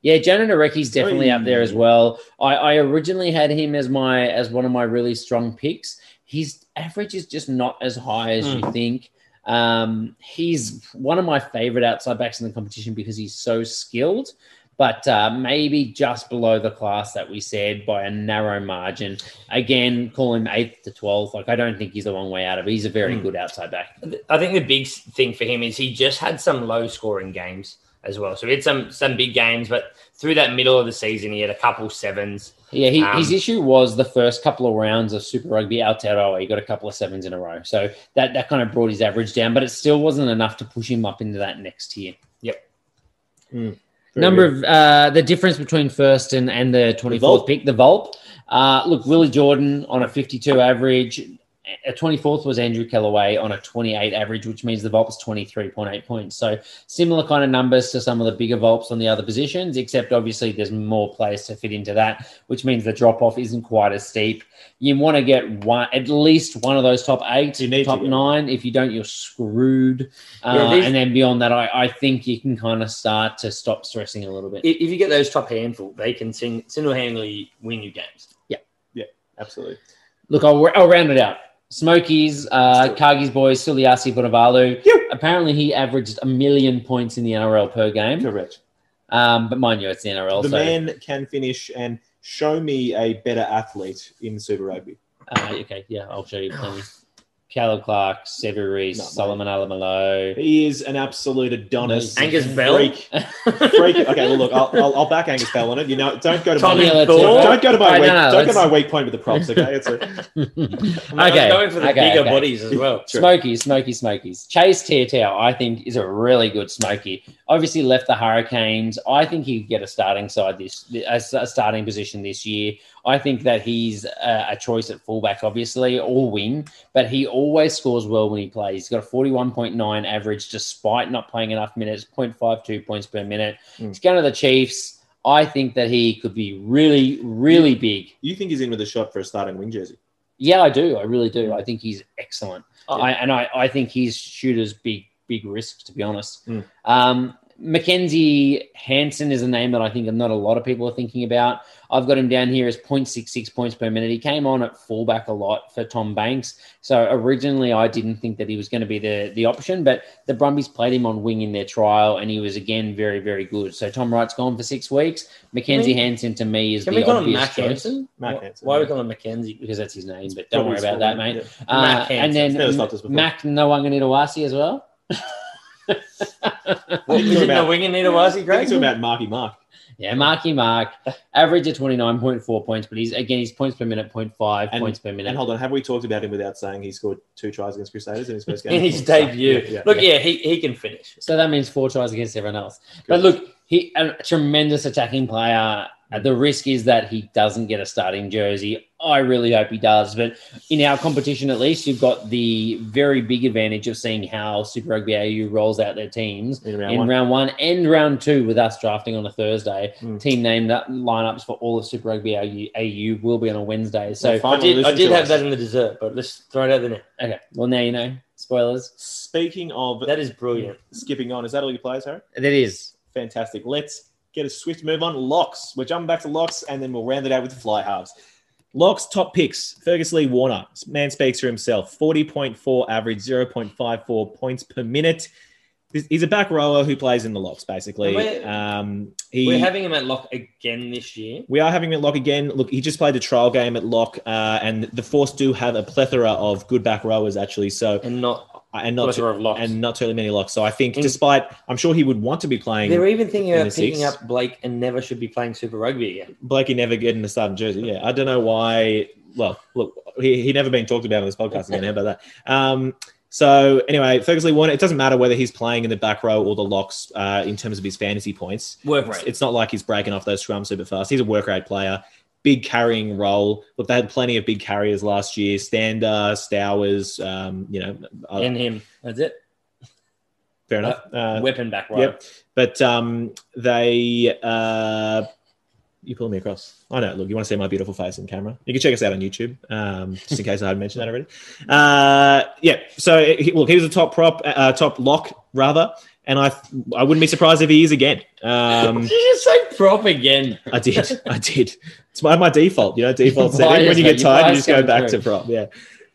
Yeah, Jona Nareki's definitely up there as well. I, I originally had him as my as one of my really strong picks. His average is just not as high as you think. Um, he's one of my favorite outside backs in the competition because he's so skilled, but uh, maybe just below the class that we said by a narrow margin. Again, call him eighth to twelfth. Like I don't think he's a long way out of. it. He's a very Hmm. good outside back. I think the big thing for him is he just had some low scoring games as well. So he had some some big games, but through that middle of the season, he had a couple sevens. Yeah, he, Um, his issue was the first couple of rounds of Super Rugby Aotearoa. He got a couple of sevens in a row, so that that kind of brought his average down, but it still wasn't enough to push him up into that next tier. Very Number good. of uh, the difference between first and, and the twenty fourth Volp. pick, the Volp. Uh, look, Willie Jordan on a fifty two average. A twenty fourth was Andrew Kellaway on a twenty eight average, which means the Volp is twenty three point eight points. So similar kind of numbers to some of the bigger Volps on the other positions, except obviously there's more players to fit into that, which means the drop off isn't quite as steep. You want to get one at least one of those top eight, You need to top nine. If you don't, you're screwed. Uh, Yeah, these- and then beyond that, I, I think you can kind of start to stop stressing a little bit. If if you get those top handful, they can single handedly win you games. Yeah. Yeah, absolutely. Look, I'll, I'll round it out. Smokies, uh. Cargie's boys, Suliasi Vunivalu. Yep. Apparently, he averaged a million points in the NRL per game. Correct. Um, but mind you, it's the NRL. the so, man can finish and show me a better athlete in Super Rugby. uh, okay, yeah, I'll show you plenty. <sighs> <laughs> Caleb Clark, Sevu Reece, No. Solomon Alaimalo. He is an absolute Adonis. Angus Bell. Freak. Freak. Okay, well, look, I'll, I'll, I'll back Angus Bell on it. You know, don't go to Tommy my, Yeah, do it. don't go to my Right, weak, no, no, don't go to my weak point with the props. Okay, it's a, <laughs> I'm okay, going for the okay, bigger okay. bodies as well. True. Smokies, Smokies, Smokies. Chase Tiatia, I think, is a really good Smoky. Obviously, left the Hurricanes. I think he could get a starting side this, a, a starting position this year. I think that he's a, a choice at fullback, obviously, or wing, but he always scores well when he plays. He's got a 41.9 average despite not playing enough minutes, 0.52 points per minute. Mm. He's going to the Chiefs. I think that he could be really, really big. you think he's in with a shot for a starting wing jersey? Yeah, I do. I really do. I think he's excellent. Oh. I, and I, I think he's shooters big big risk to be honest. Mm. Um, Mackenzie Hansen is a name that I think not a lot of people are thinking about. I've got him down here as 0.66 points per minute. He came on at fullback a lot for Tom Banks. So originally I didn't think that he was going to be the, the option, but the Brumbies played him on wing in their trial and he was again very, very good. So Tom Wright's gone for six weeks. Mackenzie Can we- Hansen to me is Can the we call him obvious Mac choice. Hansen? Mac Why- Hansen, Why are we calling him Mackenzie? Because that's his name, but don't worry about that, mate. yeah. Uh, Mac and then Never stopped us before. Mac Nawaqanitawase as well. <laughs> What, Think is it about- the wing and Nitawasi, Think Greg? to about Marky Mark. Yeah, Marky Mark, average of 29.4 points, but he's again, his points per minute, 0.5 And- points per minute. And hold on, have we talked about him without saying he scored two tries against Crusaders in his first game? <laughs> In his debut. Yeah, yeah, Look, yeah. yeah, he, he can finish. So that means four tries against everyone else. But look, he a tremendous attacking player. Uh, The risk is that he doesn't get a starting jersey. I really hope he does. But in our competition, at least, you've got the very big advantage of seeing how Super Rugby AU rolls out their teams In round in one. round one and round two with us drafting on a Thursday. Mm. Team name that lineups for all of Super Rugby AU, AU will be on a Wednesday. So Well, I did, I did have us. that in the dessert, but let's throw it out there now. okay, well now you know. Spoilers. Speaking of That is brilliant. skipping on, is that all your players, Harry? That is. Fantastic. Let's get a swift move on. Locks. We're jumping back to locks, and then we'll round it out with the fly halves. Locks top picks. Fergus Lee Warner. Man speaks for himself. 40.4 average, 0.54 points per minute. He's- a back rower who plays in the locks, basically. We're- Um, he, We're having him at lock again this year. we are having him at lock again. Look, he just played the trial game at lock, uh, and the Force do have a plethora of good back rowers, actually. So, And not and not plethora of locks. and not terribly many locks. So I think, Mm. despite, I'm sure he would want to be playing. They're even thinking in about picking six. up Blake Enever should be playing Super Rugby again. Blakey never getting the starting jersey. Yeah, I don't know why. Well, look, he, he never been talked about on this podcast again. How about that? Um, so anyway, Fergus Lee Warner. It doesn't matter whether he's playing in the back row or the locks uh, in terms of his fantasy points. Work It's, rate. it's not like he's breaking off those scrums super fast. He's a work rate player. Big carrying role. Look, they had plenty of big carriers last year. Stander, Stowers, um, you know, uh, and him. That's it. fair enough. Uh, Weapon back right. Yep. But um, they, uh, you pulling me across. I know. Look, you want to see my beautiful face in camera? You can check us out on YouTube, um, just in case I hadn't mentioned that already. Uh, yeah. So look, he was a top prop, uh, top lock rather, and I, I wouldn't be surprised if he is again. Um, <laughs> Did you just say prop again? I did, I did. It's my, my default, you know, default <laughs> setting. When you get tired, you just go back through. to prop. Yeah.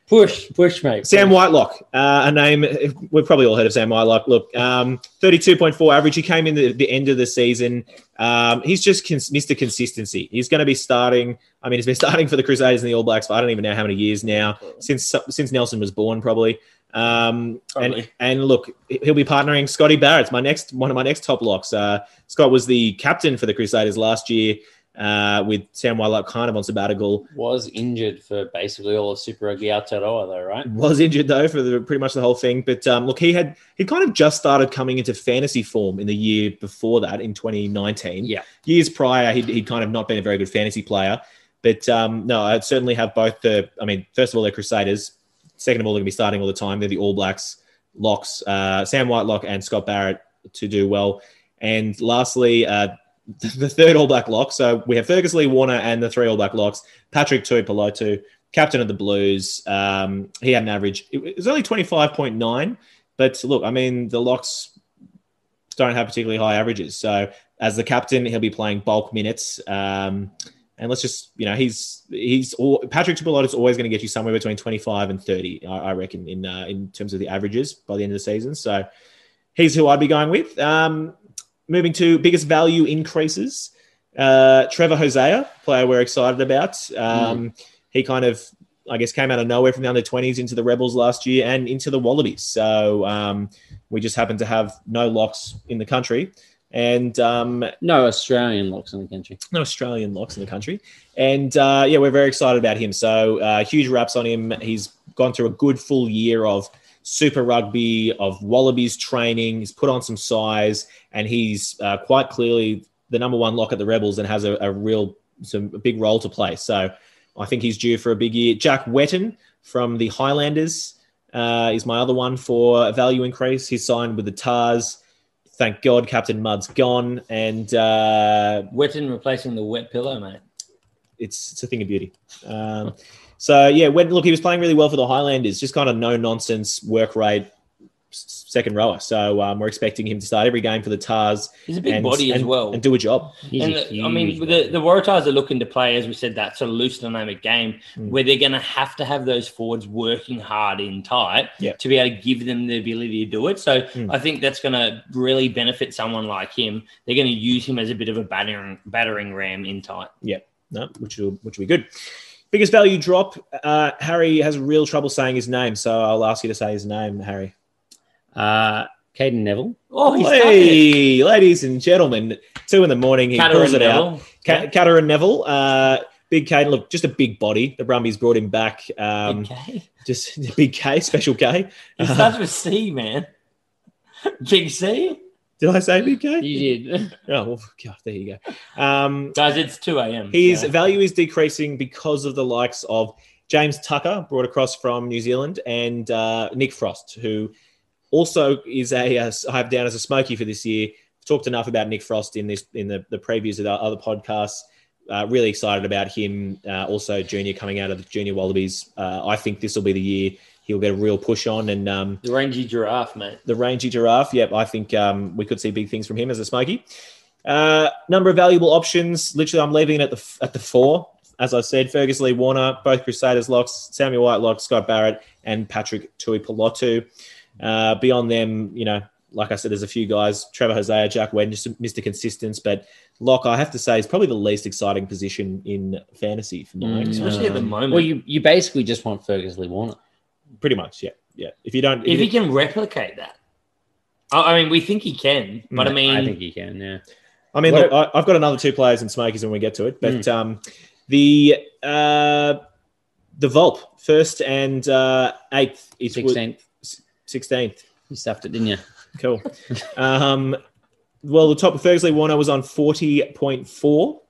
Push, push, mate. Sam Whitelock, uh, a name we've probably all heard of. Sam Whitelock. Look, um, thirty-two point four average. He came in the, the end of the season. Um, he's just cons- Mr. Consistency. He's going to be starting. I mean, he's been <laughs> starting for the Crusaders and the All Blacks for I don't even know how many years now since since Nelson was born, probably. Um, and and look, he'll be partnering Scotty Barrett's my next one of my next top locks. Uh, Scott was the captain for the Crusaders last year. Uh, with Sam Whitelock kind of on sabbatical, Was injured for basically all of Super Rugby Aotearoa, though, right? was injured though for the, pretty much the whole thing. But um, look, he had he kind of just started coming into fantasy form in the year before that in 2019. Yeah. years prior, he'd, he'd kind of not been a very good fantasy player. But um, no, I'd certainly have both the. I mean, first of all, they're Crusaders. Second of all, they're going to be starting all the time. They're the All Blacks locks, uh, Sam Whitelock and Scott Barrett to do well. And lastly, uh, the third All Black lock. So we have Fergus Lee Warner and the three All Black locks. Patrick Tuipulotu, captain of the Blues. Um, he had an average. It was only twenty five point nine, but look, I mean, the locks don't have particularly high averages. So as the captain, he'll be playing bulk minutes. Um, and let's just, you know, he's he's all, Patrick Tuipulotu is always going to get you somewhere between twenty five and thirty, I, I reckon, in uh, in terms of the averages by the end of the season. So he's who I'd be going with. Um, moving to biggest value increases. Uh, Trevor Hosea, player we're excited about. Um, He kind of, I guess, came out of nowhere from the under 20s into the Rebels last year and into the Wallabies. So um, we just happen to have no locks in the country and um, No Australian locks in the country. no Australian locks in the country. And uh, yeah, we're very excited about him. So uh, huge raps on him. He's gone through a good full year of Super Rugby, of Wallabies training. He's put on some size, and he's uh, quite clearly the number one lock at the Rebels and has a, a real some a big role to play. So I think he's due for a big year. Jack Whetton from the Highlanders uh, is my other one for a value increase. He's signed with the Tars. Thank God, Captain Mudd's gone, and uh, Wetton replacing the wet pillow, mate. it's it's a thing of beauty. Um, so yeah, when look, he was playing really well for the Highlanders, just kind of no nonsense work rate second rower. So um, we're expecting him to start every game for the Tars He's a big and, body as and- well. and do a job. He's and a the- I mean, huge the, the Waratahs are looking to play, as we said, that sort of loose dynamic game Mm. where they're going to have to have those forwards working hard in tight Yeah. to be able to give them the ability to do it. So Mm. I think that's going to really benefit someone like him. They're going to use him as a bit of a battering battering ram in tight. Yeah, no, which will which will be good. Biggest value drop. Uh, Harry has real trouble saying his name, so I'll ask you to say his name, Harry. Uh, Cadeyrn Neville. Oh, he's. Hey, ladies and gentlemen, two in the morning. He Catter pulls and it out. Neville. Ca- Yeah. Catter and Neville. Uh, big Caden, look, just a big body. The Brumbies brought him back. Um, Okay. Just <laughs> big K, special K. He Uh, starts with C, man. Big C? Did I say big K? You did. <laughs> Oh, well, God, there you go. Um, Guys, it's 2 a.m. his so- value is decreasing because of the likes of James Tucker, brought across from New Zealand, and uh, Nick Frost, who also is a uh, I have down as a smoky for this year. Talked enough about Nick Frost in this in the, the previews of the other podcasts. Uh, really excited about him. Uh, also, junior coming out of the junior Wallabies. Uh, I think this will be the year he'll get a real push on. And um, The rangy giraffe, mate. the rangy giraffe. Yep, I think um, we could see big things from him as a smoky. Uh, number of valuable options. Literally, I'm leaving it at the at the four. As I said, Fergus Lee Warner, both Crusaders locks, Samuel Whitelock, Scott Barrett, and Patrick Tuipulotu. Uh, beyond them, you know, like I said, there's a few guys. Trevor Hosea, Jack Wen, just Mr. Consistence, but Lock, I have to say, is probably the least exciting position in fantasy for mine. Mm. Especially at the Um, moment. Well, you, you basically just want Fergus Lee Warner. pretty much, yeah, yeah. If you don't, if he can replicate that. I I mean, we think he can, but I Mm, mean, I think he can, yeah. I mean, What- look, I, I've got another two players in Smokies when we get to it, but Hmm. um, the uh, the Volp first and uh, eighth is 16th. sixteenth. You stuffed it, didn't you? Cool. um, well, the top of Fergus Lee Warner was on forty point four,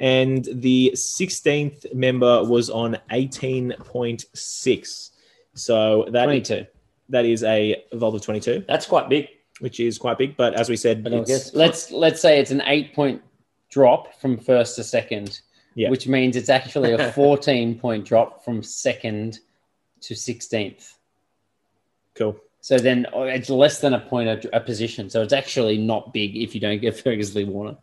and the 16th member was on 18.6. So that 22. that is a vault of 22, That's quite big. which is quite big. But as we said, But it's- guess Let's let's say it's an eight point drop from first to second, Yeah. which means it's actually a <laughs> 14 point drop from second to 16th. cool. So then oh, it's less than a point a, a position. So it's actually not big if you don't get <laughs> Fergus Lee Warner.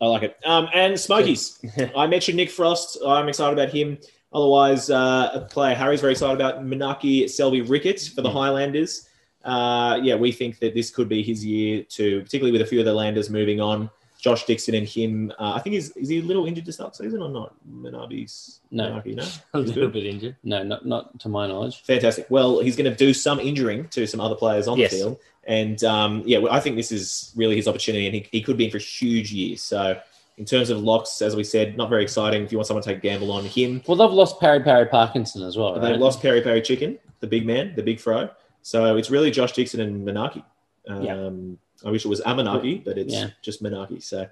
I like it. Um, and Smokies. I mentioned Nick Frost. I'm excited about him. Otherwise, uh, a player Harry's very excited about Minaki Selby Ricketts for the. Highlanders. Uh, yeah, we think that this could be his year to, particularly with a few of the Landers moving on. Josh Dixon and him. Uh, I think he's is he a little injured to start season or not? Minabi's No. Minaki, no. <laughs> a little bit injured. No, not not to my knowledge. Fantastic. Well, he's going to do some injuring to some other players on Yes. the field. And um, yeah, well, I think this is really his opportunity, and he, he could be in for a huge year. So, in terms of locks, as we said, not very exciting. If you want someone to take a gamble on him, Well, they've lost Pari Pari Parkinson as well. Right? They lost Perry Perry Chicken, the big man, the big fro. So it's really Josh Dixon and Manaaki. Um, I wish it was Amanaki, but it's Yeah. just Manaaki. So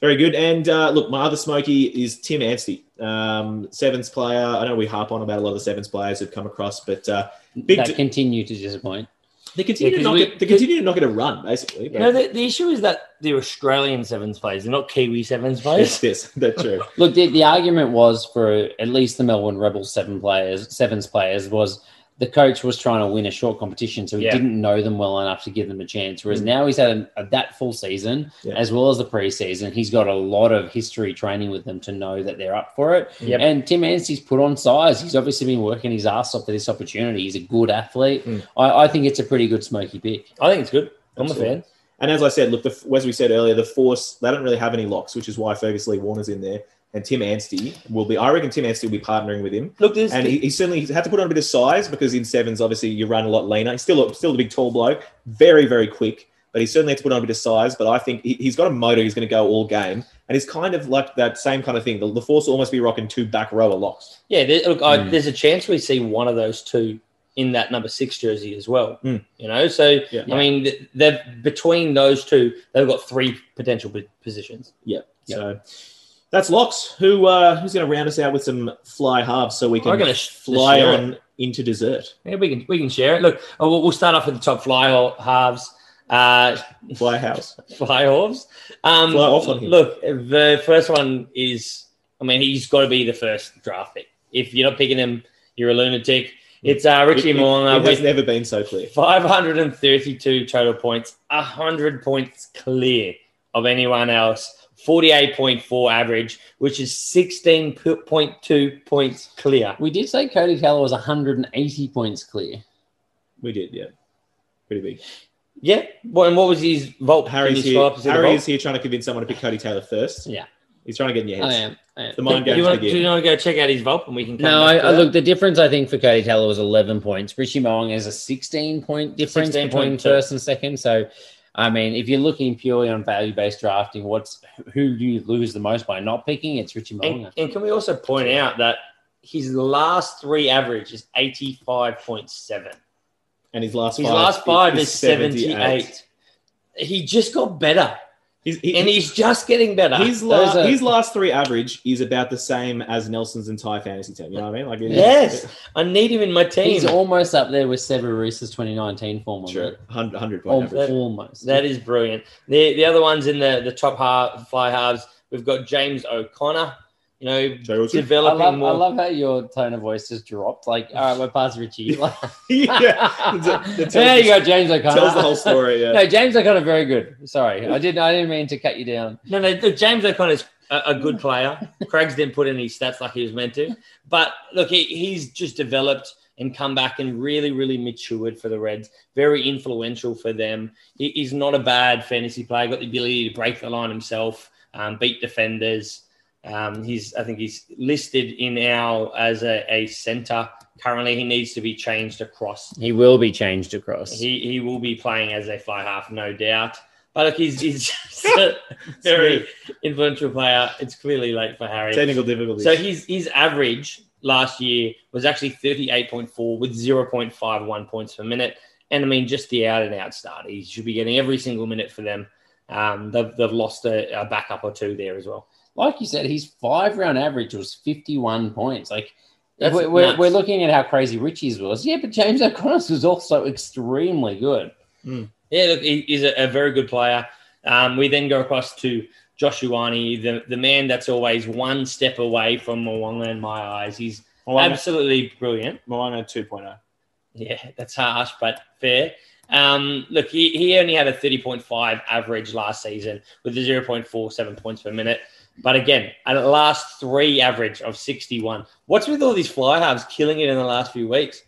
very good. And uh, look, my other smoky is Tim Anstee, um, sevens player. I know we harp on about a lot of the sevens players who've come across, but uh, big that d- continue to disappoint. they continue Yeah, to not we- get, they continue to not get a run, basically. But know, the, the issue is that they're Australian sevens players. They're not Kiwi sevens players. yes, yes, <laughs> that's true. Look, the, the argument was for at least the Melbourne Rebels seven players, sevens players, was the coach was trying to win a short competition, so he Yeah. didn't know them well enough to give them a chance. Whereas Mm. now he's had a, a, that full season Yeah. as well as the preseason. He's got a lot of history training with them to know that they're up for it. Yep. And Tim Anstee's put on size. He's obviously been working his ass off for this opportunity. He's a good athlete. Mm. I, I think it's a pretty good smoky pick. I think it's good. I'm Absolutely. a fan. And as I said, look, the, as we said earlier, the Force, they don't really have any locks, which is why Fergus Lee Warner's in there. And Tim Anstee will be, I reckon Tim Anstee will be partnering with him. Look, there's And he, he certainly had to put on a bit of size because in sevens, obviously, you run a lot leaner. He's still a, still a big, tall bloke, very, very quick. But he certainly had to put on a bit of size. But I think he, he's got a motor. He's going to go all game, and he's kind of like that same kind of thing. The, the force will almost be rocking two back rower locks. Yeah, there, look, I, Mm. there's a chance we see one of those two in that number six jersey as well. Mm. You know, so Yeah. I mean, they've between those two, they've got three potential positions. Yeah. So that's locks. Who uh, who's going to round us out with some fly halves so we can to sh- fly share on into dessert? Yeah, we can we can share it. Look, oh, we'll, we'll start off with the top fly halves. Uh, Fly house. <laughs> fly halves. Um, Fly off on him. Look, the first one is, I mean, he's got to be the first draft pick. If you're not picking him, you're a lunatic. It's uh, Richie It, it- Mo'unga it has never been so clear. 532 total points, 100 points clear of anyone else, 48.4 average, which is 16.2 points clear. We did say Codie Taylor was 180 points clear. We did, yeah. Pretty big. Yeah. What, and what was his vault? Harry's you here. scroll up to see the Harry is here trying to convince someone to pick Codie Taylor first. Yeah. He's trying to get in your I heads. am. I am. The mind Do games you, want, do you want to go check out his vault and we can come No, back I, to I look. The difference I think for Codie Taylor was 11 points. Richie Mo'unga is a 16 point difference 16 between point first and second. So, I mean, if you're looking purely on value based drafting, what's who do you lose the most by not picking? It's Richie And, and can we also point out that his last three average is 85.7. And his last His five, last five is 78. He just got better. He's, he, And he's just getting better. his, those la- are- his last three average is about the same as Nelson's entire fantasy team. You know what I mean? Like, it- Yes. I need him in my team. He's almost up there with Sevu Reece's 2019 form. on True. it. 100, 100 point Al- average. Almost. That is brilliant. The the other ones in the the top half fly halves, we've got James O'Connor. You know, Joe Wilson? I developing love, more. I love how your tone of voice just dropped. Like, all right, we're past Richie. Like, <laughs> yeah. <laughs> That- that there you the- go, James O'Connor. Tells the whole story. Yeah. No, James O'Connor, very good. Sorry, I didn't. I didn't mean to cut you down. no, no, look, James O'Connor's a, a good player. Craigs didn't put in his stats like he was meant to, but look, he, he's just developed and come back and really, really matured for the Reds. Very influential for them. He, he's not a bad fantasy player. Got the ability to break the line himself, um, beat defenders. Um, he's, I think, he's listed in our as a, a center. Currently, he needs to be changed across He will be changed across. he, he will be playing as a fly half, no doubt. But look, he's, he's <laughs> just a very influential player. It's clearly late for Harry. Technical difficulties. So his his average last year was actually 38.4 with 0.51 points per minute. And I mean, just the out and out start. He should be getting every single minute for them. Um, they've, they've lost a, a backup or two there as well. Like you said, his five round average was 51 points. Like, we're, we're, we're looking at how crazy Richie's was. Yeah, but James O'Connor's was also extremely good. Yeah, look, he, he's a, a very good player. Um, we then go across to Josh Ioane, the, the man that's always one step away from Mo'unga in my eyes. He's Mo'unga, absolutely brilliant. Mo'unga 2.0. Yeah, that's harsh, but fair. Um, look, he, he only had a 30.5 average last season with a 0.47 points per minute. But again, at last three average of 61. What's with all these fly halves killing it in the last few weeks?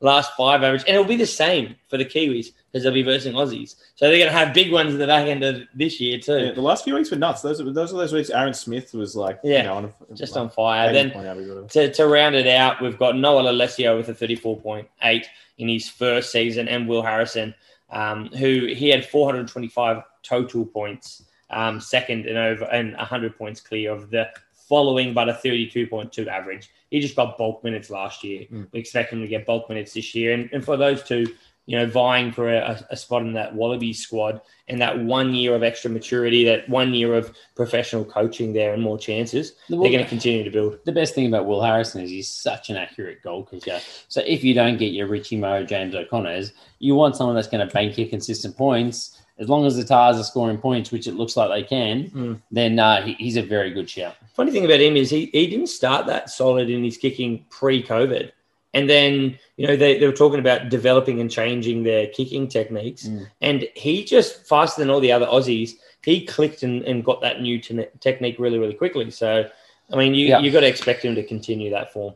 Last five average. And it'll be the same for the Kiwis because they'll be versing Aussies. So they're going to have big ones in the back end of this year too. Yeah, the last few weeks were nuts. Those are those are those weeks. Aaron Smith was like, Yeah, you know, on a, Just like on fire. Then point average or whatever. to, to round it out, we've got Noah Lolesio with a 34.8 in his first season, and Will Harrison, um, who he had 425 total points, um, second and over and 100 points clear of the following, but a 32.2 average. He just got bulk minutes last year. Mm. We expect him to get bulk minutes this year, and, and for those two, you know, vying for a, a spot in that Wallaby squad and that one year of extra maturity, that one year of professional coaching there and more chances, The- they're going to continue to build. The best thing about Will Harrison is he's such an accurate goal kicker. So if you don't get your Richie Mo, James O'Connors, you want someone that's going to bank your consistent points. As long as the Tars are scoring points, which it looks like they can, Mm. then uh, he, he's a very good shout. Funny thing about him is he, he didn't start that solid in his kicking pre COVID. And then, you know, they, they were talking about developing and changing their kicking techniques. Mm. And he just, faster than all the other Aussies, he clicked and, and got that new te- technique really, really quickly. So, I mean, you, Yeah. you got to expect him to continue that form.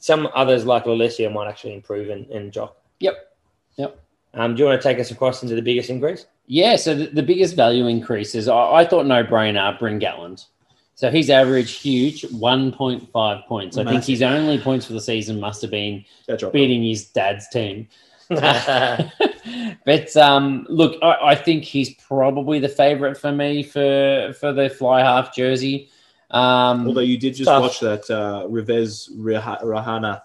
Some others, like Lolesio, might actually improve and, and jock. Yep. Yep. Um, do you want to take us across into the biggest increase? Yeah, so the, the biggest value increases, I, I thought no brainer, Bryn Gatland. So his average huge, 1.5 points. I think his only points for the season must have been That drop. beating his dad's team. <laughs> but um, look, I, I think he's probably the favourite for me for for the fly half jersey. Um, Although you did just Tough. watch that uh, Rivez Rah- Reihana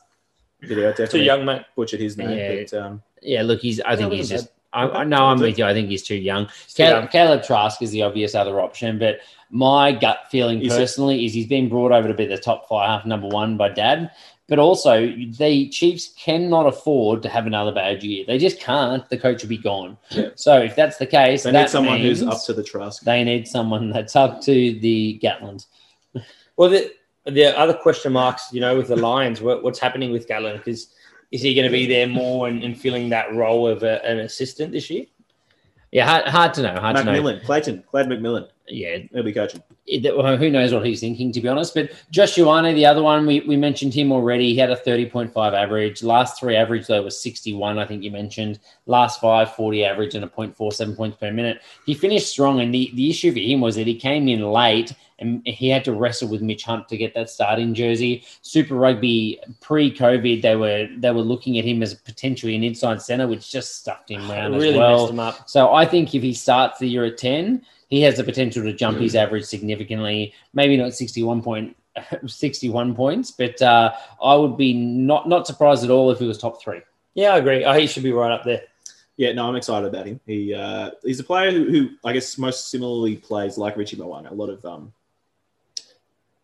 video. Too Definitely young, mate. butchered his name. Yeah. But, um, yeah, look, he's. I think he's wasn't just. I, I know I'm with you. I think he's too young. Too Cal- young. Caleb Trask is the obvious other option, but my gut feeling Is personally is he's been brought over to be the top five half number one by dad. But also, the Chiefs cannot afford to have another bad year. They just can't. The coach will be gone. Yeah. So if that's the case, they that need someone who's up to the Trask. They need someone that's up to the Gatland. Well, the, the other question marks, you know, with the Lions, what, what's happening with Gatland? Because is he going to be there more and, and filling that role of a, an assistant this year? Yeah, hard, hard to know. Hard to know. Macmillan, Clayton, Glad McMillan. Yeah, He'll be coaching. it- well, who knows what he's thinking, to be honest. But Josh Ioane, the other one, we, we mentioned him already. He had a 30.5 average. Last three average, though, was 61, I think you mentioned. Last five, 40 average and a 0.47 points per minute. He finished strong, and the, the issue for him was that he came in late and he had to wrestle with Mitch Hunt to get that starting jersey. Super Rugby pre-COVID, they were they were looking at him as potentially an inside center, which just stuffed him <sighs> around really as well. messed him up. So I think if he starts the year at 10, he has the potential to jump his average significantly. Maybe not 61 point <laughs> 61 points, but uh, I would be not not surprised at all if he was top three. Yeah, I agree. Oh, he should be right up there. Yeah, no, I'm excited about him. He uh, he's a player who, who I guess most similarly plays like Richie Mo'unga. A lot of um,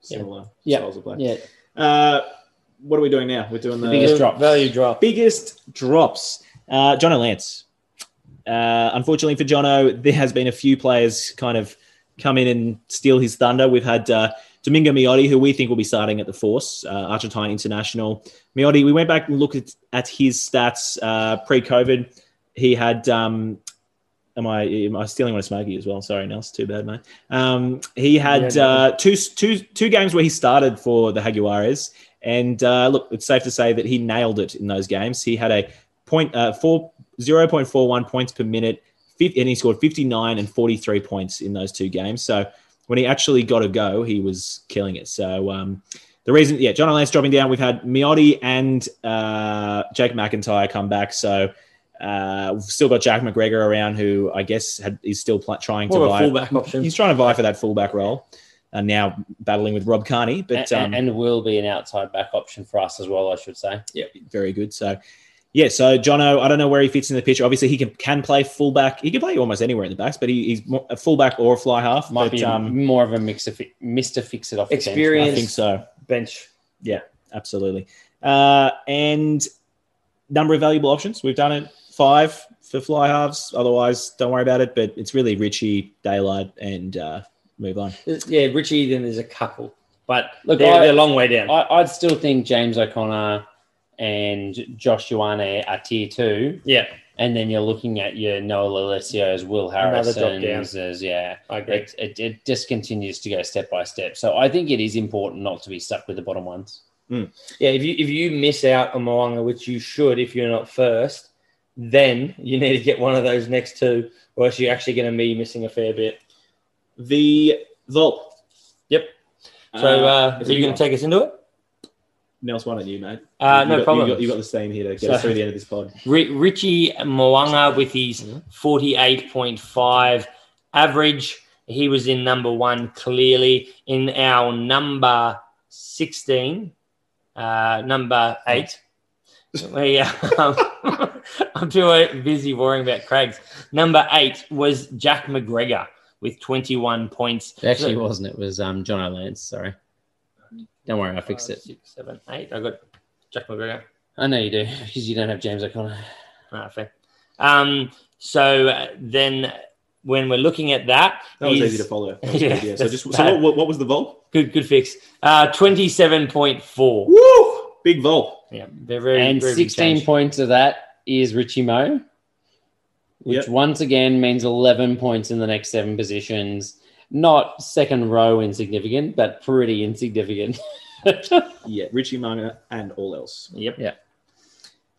similar Yeah. styles of play. Yeah, Uh, what are we doing now? We're doing the, The biggest drop. Value drop. biggest drops. Uh, Jono Lance. Uh, unfortunately for Jono, there has been a few players kind of come in and steal his thunder. We've had uh, Domingo Miotti, who we think will be starting at the Force, uh, Argentine international. Miotti, we went back and looked at, at his stats uh, pre-COVID. He had. Um, am I am I stealing one of Smokey as well? Sorry, Nels. Too bad, mate. Um, he had uh, two two two games where he started for the Jaguares, and uh, look, it's safe to say that he nailed it in those games. He had a point uh, four zero point four one points per minute, and he scored fifty nine and forty three points in those two games. So when he actually got a go, he was killing it. So um, the reason, yeah, John Lance dropping down. We've had Miotti and uh, Jake McIntyre come back. So uh, we've still got Jack McGregor around, who I guess had, is still pl- trying to More of vie. fullback option. He's trying to vie for that fullback role, and now battling with Rob Kearney. But and, um, and will be an outside back option for us as well, I should say. Yeah, very good. So, Yeah, so Jono, I don't know where he fits in the picture. Obviously, he can, can play fullback. He can play almost anywhere in the backs, but he, he's more, a fullback or a fly half. Might but, be um, more of a mix of Mr. Fix It off the bench. Experience. I think so. Bench. Yeah, absolutely. Uh, and number of valuable options. We've done it five for fly halves. Otherwise, don't worry about it. But it's really Richie, Daylight, and uh, move on. Yeah, Richie, then there's a couple. But Look, they're, I- they're a long way down. I, I'd still think James O'Connor and Josh Ioane are tier two. yeah, And then you're looking at your Noah Lolesios, Will Another drop Harrison's, as yeah. I agree. It, it, it just continues to go step by step. So I think it is important not to be stuck with the bottom ones. Yeah, if you if you miss out on Mo'unga, which you should if you're not first, then you need to get one of those next two, or else you're actually going to be missing a fair bit. The Volp. Yep. So, uh, are you going to take us into it? Nels, why don't you, mate? Uh, You no got, problem. You got, you got the same here to get So- us through the end of this pod. Ri- Richie Mo'unga with his 48.5 average. He was in number one clearly. In our number 16, uh, number eight, <laughs> we, um, <laughs> I'm too busy worrying about Craig's. Number eight was Jack McGregor with 21 points. It actually wasn't. It was um, Jono Lance. Sorry. Don't worry, I fixed Five, it. Six, seven, eight. I got Jack McGregor. I know you do because you don't have James O'Connor. Ah, fair. Um, so uh, then when we're looking at that, That was he's- easy to follow. <laughs> Yeah, good, yeah. So just so what, what, what was the Volp? Good, good fix. Uh, twenty-seven point four. Woo! Big Volp. Yeah, they're very and very 16 points of that is Richie Mo, which Yep. once again means 11 points in the next seven positions. Not second row insignificant, but pretty insignificant. <laughs> Yeah, Richie Mo'unga and all else. Yep. Yeah.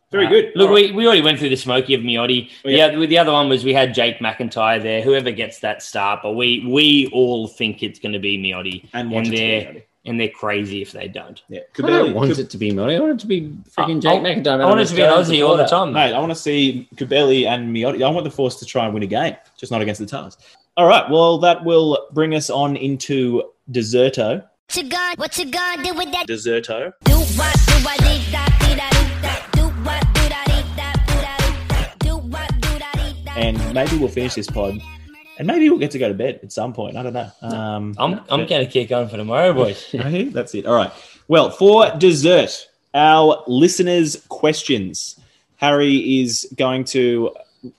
Very Uh, good. Look, All right. we, we already went through the Smoky of Miotti. Oh, yeah. Yeah, the other one was we had Jake McIntyre there. Whoever gets that start, but we we all think it's going to be Miotti, and want and it to be they're Miotti. and they're crazy if they don't. Yeah, I don't Cubelli, want Kub- it to be Murray. I want it to be freaking I- Jake oh, I- McIntyre. I want it to be an Aussie all the time. Mate, I want to see Cubelli and Miotti. I want the Force to try and win a game, just not against the Tars. All right, well, that will bring us on into Deserto. What you gonna, what you gonna do with that? Deserto. Do what, do what. Do what, do da, dee da, do da. Do what, do da, dee da. And maybe we'll finish this pod, and maybe we'll get to go to bed at some point. I don't know. Um, I'm I'm going to kick on for tomorrow, boys. <laughs> That's it. All right. Well, for dessert, our listeners' questions. Harry is going to,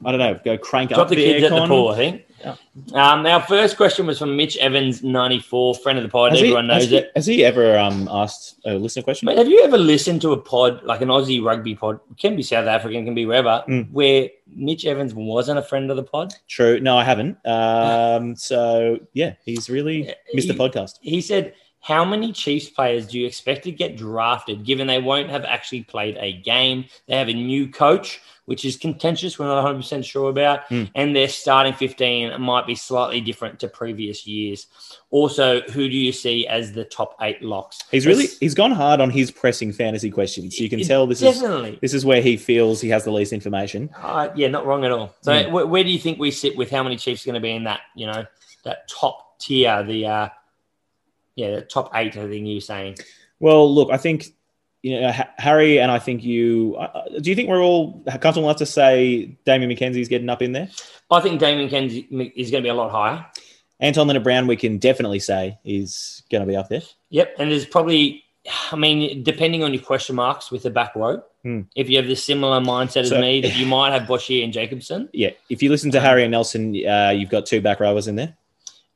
I don't know, go crank Drop up the kids at the aircon. pool, I think. Yeah. Um, our first question was from Mitch Evans, 94, friend of the pod. Has he, Everyone has, knows he, it. has he ever um, asked a listener question? Mate, have you ever listened to a pod, like an Aussie rugby pod, can be South African, can be wherever, Mm. where Mitch Evans wasn't a friend of the pod? True. No, I haven't. <laughs> Um, so, yeah, he's really missed the podcast. He said, How many Chiefs players do you expect to get drafted given they won't have actually played a game? They have a new coach, which is contentious, we're not 100% sure about, Hmm. and their starting 15 might be slightly different to previous years. Also, who do you see as the top eight locks? He's really It's- he's gone hard on his pressing fantasy questions. You can tell this is definitely. this is where he feels he has the least information. Uh, yeah, not wrong at all. So, Mm. wh- where do you think we sit with how many Chiefs are going to be in that? You know, that top tier, the uh, yeah, the top eight. I think you're saying. Well, look, I think you know Harry and I think you. Uh, do you think we're all comfortable enough to say Damian McKenzie's getting up in there? I think Damian McKenzie is going to be a lot higher. Anton Lienert-Brown, we can definitely say is going to be up there. Yep, and there's probably, I mean, depending on your question marks with the back row, Hmm. if you have the similar mindset as me, that <laughs> you might have Boshier and Jacobson. Yeah, if you listen to Harry and Nelson, uh, you've got two back rowers in there.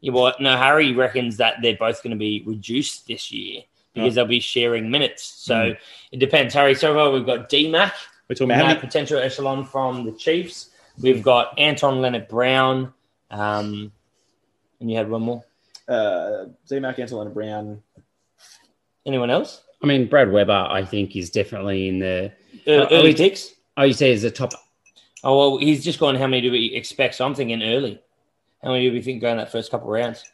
Yeah, well, no, Harry reckons that they're both going to be reduced this year because they'll be sharing minutes. So Hmm. it depends. Harry, so far we've got DMAC, We're talking about many, potential echelon from the Chiefs. We've got Anton Lienert-Brown, um, and you had one more. uh, Z-Mac, Anton Lienert-Brown. Anyone else? I mean, Brad Weber, I think, is definitely in the. Uh, early we- picks. Oh, you say is the top. Oh well, he's just gone. How many do we expect? So I'm thinking early. How many do we think going that first couple of rounds?